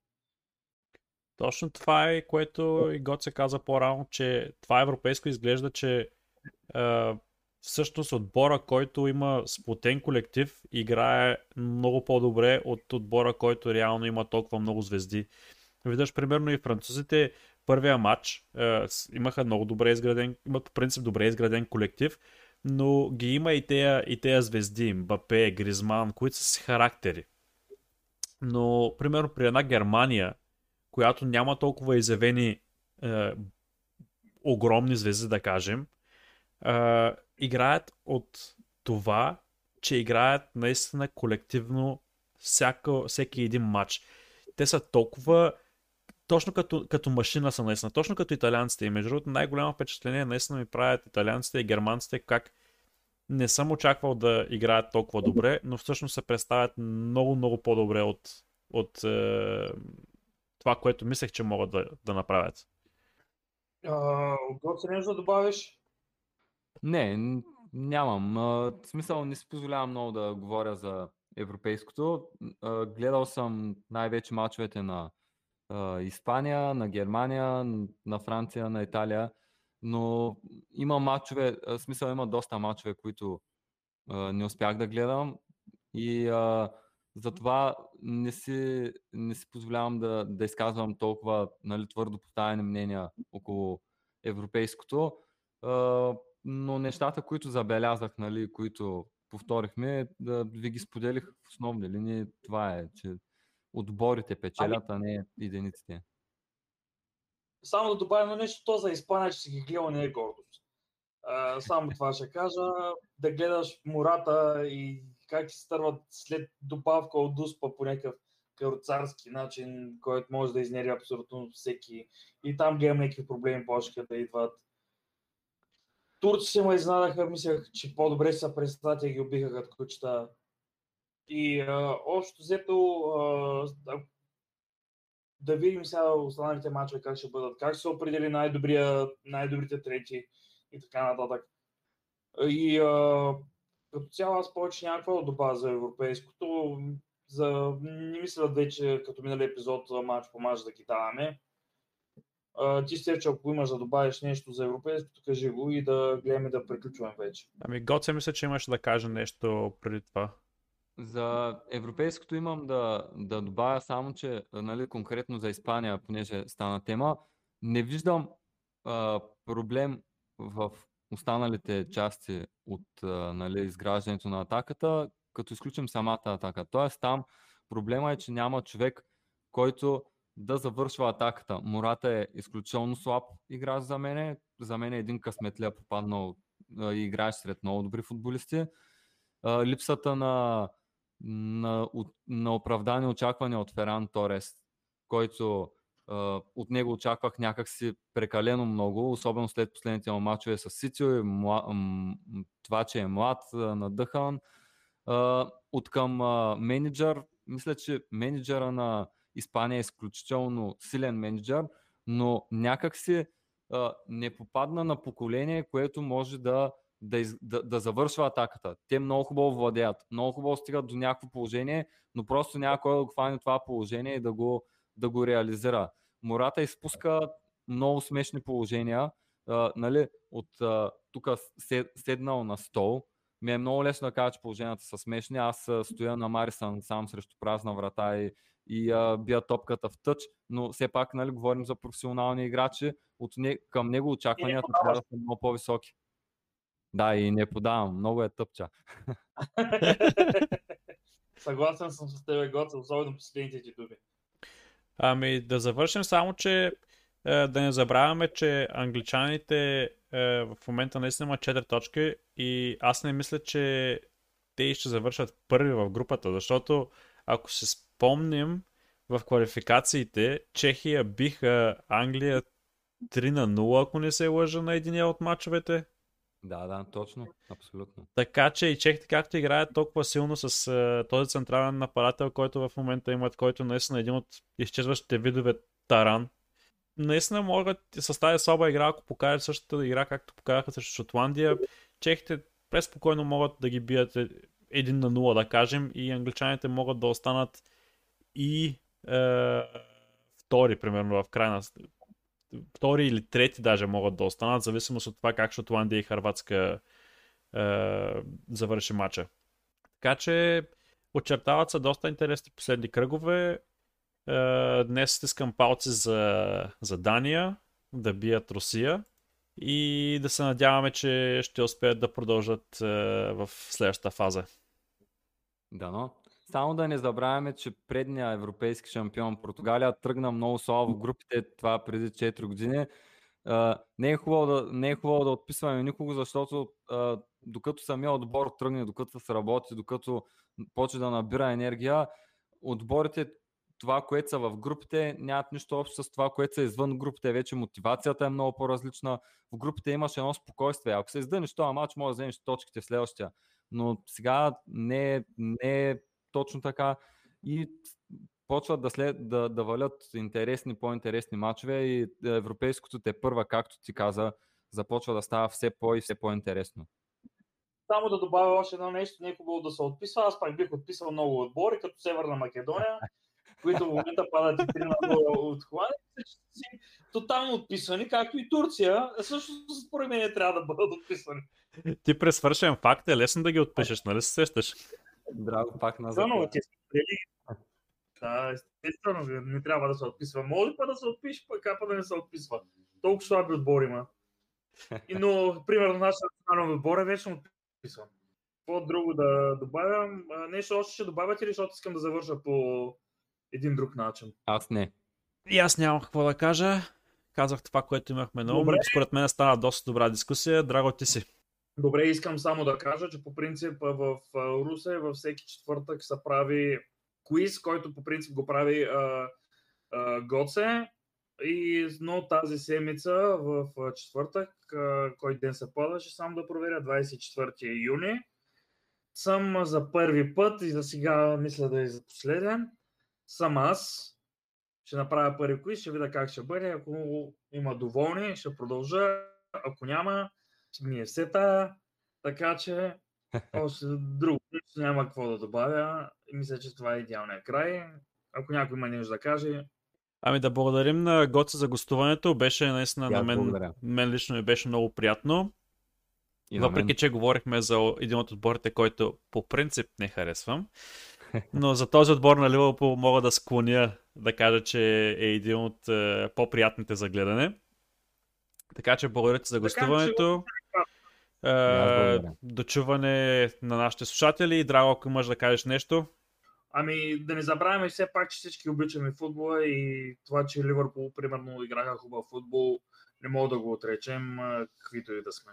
Точно това е, което и Гот се каза по-рано, че това европейско изглежда, че е, всъщност отбора, който има сплотен колектив, играе много по-добре от отбора, който реално има толкова много звезди. Виждаш, примерно и французите, първия матч е, имаха много добре изграден, имат по принцип добре изграден колектив, но ги има и тея, и тея звезди, Мбапе, Гризман, които са си характери. Но, примерно, при една Германия, която няма толкова изявени е, огромни звезди, да кажем, е, играят от това, че играят наистина колективно всяко, всеки един матч. Те са толкова точно като, като машина са наистина, точно като италианците. И между другото най-голямо впечатление наистина ми правят италианците и германците, как не съм очаквал да играят толкова добре, но всъщност се представят много, много по-добре от, от е, това, което мислех, че могат да, да направят. Гоце нещо да добавиш? Не, нямам. В смисъл не си позволявам много да говоря за европейското. Гледал съм най-вече мачовете на Испания, на Германия, на Франция, на Италия, но има мачове, в смисъл има доста мачове, които не успях да гледам и затова не си, не си позволявам да, да изказвам толкова нали, твърдо поставени мнения около европейското. Но нещата, които забелязах, нали, които повторихме, да ви ги споделих в основни линии. Това е, че отборите печелят, а не единиците. Само да добавя нещо, то за Испания, че си ги гледал не е гордост. А, само това ще кажа. Да гледаш мората и как се стърват след добавка от дуспа по някакъв кароцарски начин, който може да изнери абсолютно всеки. И там гледам някакви проблеми почка да идват. Турци ме изнадаха, мислях, че по-добре са представят и ги убиха като кучета. И общо взето, а, да видим сега останалите мачове как ще бъдат, как се определи най-добрия, най-добрите трети и така нататък. И а, като цяло аз повече някаква да добавя за европейското. За... Не мисля вече като минали епизод мач по мач да ги даваме. А, ти сте, че ако имаш да добавиш нещо за европейското, кажи го и да гледаме да приключваме вече. Ами Гоце мисля, че имаш да каже нещо преди това. За европейското имам да, да добавя само, че нали, конкретно за Испания, понеже стана тема, не виждам а, проблем в останалите части от а, нали, изграждането на атаката, като изключим самата атака. Тоест там проблема е, че няма човек, който да завършва атаката. Мората е изключително слаб играч за мен. За мен е един късметля попаднал и играч сред много добри футболисти. Липсата на, на, на оправдани очаквания от Феран Торес, който от него очаквах някакси прекалено много, особено след последните му мачове с Сицио и мла... това, че е млад, надъхан. От към менеджер, мисля, че менеджера на Испания е изключително силен менеджер, но някакси не попадна на поколение, което може да, да, из, да, да завършва атаката. Те много хубаво владеят, много хубаво стигат до някакво положение, но просто няма кой да го хване това положение и да го, да го реализира. Мората изпуска много смешни положения. А, нали, от тук седнал на стол, ми е много лесно да кажа, че положенията са смешни. Аз стоя на Марисън сам срещу празна врата и, и а, бия топката в тъч, но все пак нали, говорим за професионални играчи. От не, към него очакванията трябва да са много по-високи. Да, и не подавам. Много е тъпча. <laughs> Съгласен съм с тебе, Гоце, особено последните ти думи. Ами да завършим само, че е, да не забравяме, че англичаните е, в момента наистина имат 4 точки и аз не мисля, че те ще завършат първи в групата, защото ако се спомним в квалификациите, Чехия биха Англия 3 на 0, ако не се лъжа на единия от мачовете. Да, да, точно, абсолютно. Така че и чехите както играят толкова силно с uh, този централен нападател, който в момента имат, който наистина е един от изчезващите видове таран. Наистина могат с тази слаба игра, ако покажат същата игра, както покажаха срещу Шотландия, чехите преспокойно могат да ги бият е, един на 0, да кажем, и англичаните могат да останат и е, втори, примерно, в крайна втори или трети даже могат да останат, в зависимост от това как Шотландия и Харватска е, завърши матча. Така че очертават се доста интересни последни кръгове. Е, днес стискам палци за, за Дания, да бият Русия и да се надяваме, че ще успеят да продължат е, в следващата фаза. Дано. Само да не забравяме, че предния европейски шампион Португалия тръгна много слабо в групите, това преди 4 години. Не, е хубаво да, не е хубаво да отписваме никого, защото докато самия отбор тръгне, докато се работи, докато почне да набира енергия, отборите, това, което са в групите, нямат нищо общо с това, което са извън групите. Вече мотивацията е много по-различна. В групите имаш едно спокойствие. Ако се издъниш този матч, може да вземеш точките в следващия. Но сега не, не е точно така и почват да, след, да, да валят интересни, по-интересни матчове и европейското те първа, както ти каза, започва да става все по- и все по-интересно. Само да добавя още едно нещо, не е да се отписва. Аз пак бих отписал много отбори, като Северна Македония, <laughs> които в момента падат и 3 на 0 от Холандия, тотално отписани, както и Турция. Също според мен трябва да бъдат отписани. Ти през свършен факт е лесно да ги отпишеш, нали се сещаш? Драго, пак на Естествено, ти Да, естествено, не трябва да се отписва. Може па да се отпише, пък капа да не се отписва. Толкова слаби отбори има. Но, примерно, нашия национален отбор е вече отписван. Какво друго да добавям? Нещо още ще добавяте ли, защото искам да завърша по един друг начин? Аз не. И аз нямам какво да кажа. Казах това, което имахме на ум. Според мен стана доста добра дискусия. Драго, ти си. Добре, искам само да кажа, че по принцип в Русе във всеки четвъртък се прави квиз, който по принцип го прави а, а, Гоце. И, но тази седмица в четвъртък, а, кой ден се падаше, само да проверя, 24 юни. Съм за първи път и за сега мисля да е за последен. Съм аз ще направя пари квиз, ще видя как ще бъде. Ако има доволни, ще продължа. Ако няма, ще ми е сета. Така че, още друго няма какво да добавя. Мисля, че това е идеалният край. Ако някой има нещо да каже, Ами да благодарим на Гоце за гостуването. Беше наистина аз на мен, благодаря. мен лично ми беше много приятно. И Въпреки, мен. че говорихме за един от отборите, който по принцип не харесвам. <laughs> Но за този отбор на Ливърпул мога да склоня да кажа, че е един от е, по-приятните за гледане. Така че благодаря ти за Така че- гостуването. Е, дочуване на нашите слушатели. И Драго, ако имаш да кажеш нещо. Ами да не забравяме все пак, че всички обичаме футбола и това, че Ливърпул примерно играха хубав футбол, не мога да го отречем, каквито и да сме.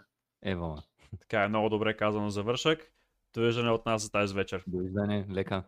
Ма. Така е много добре казано завършък. Довиждане от нас за тази вечер. Довиждане, лека.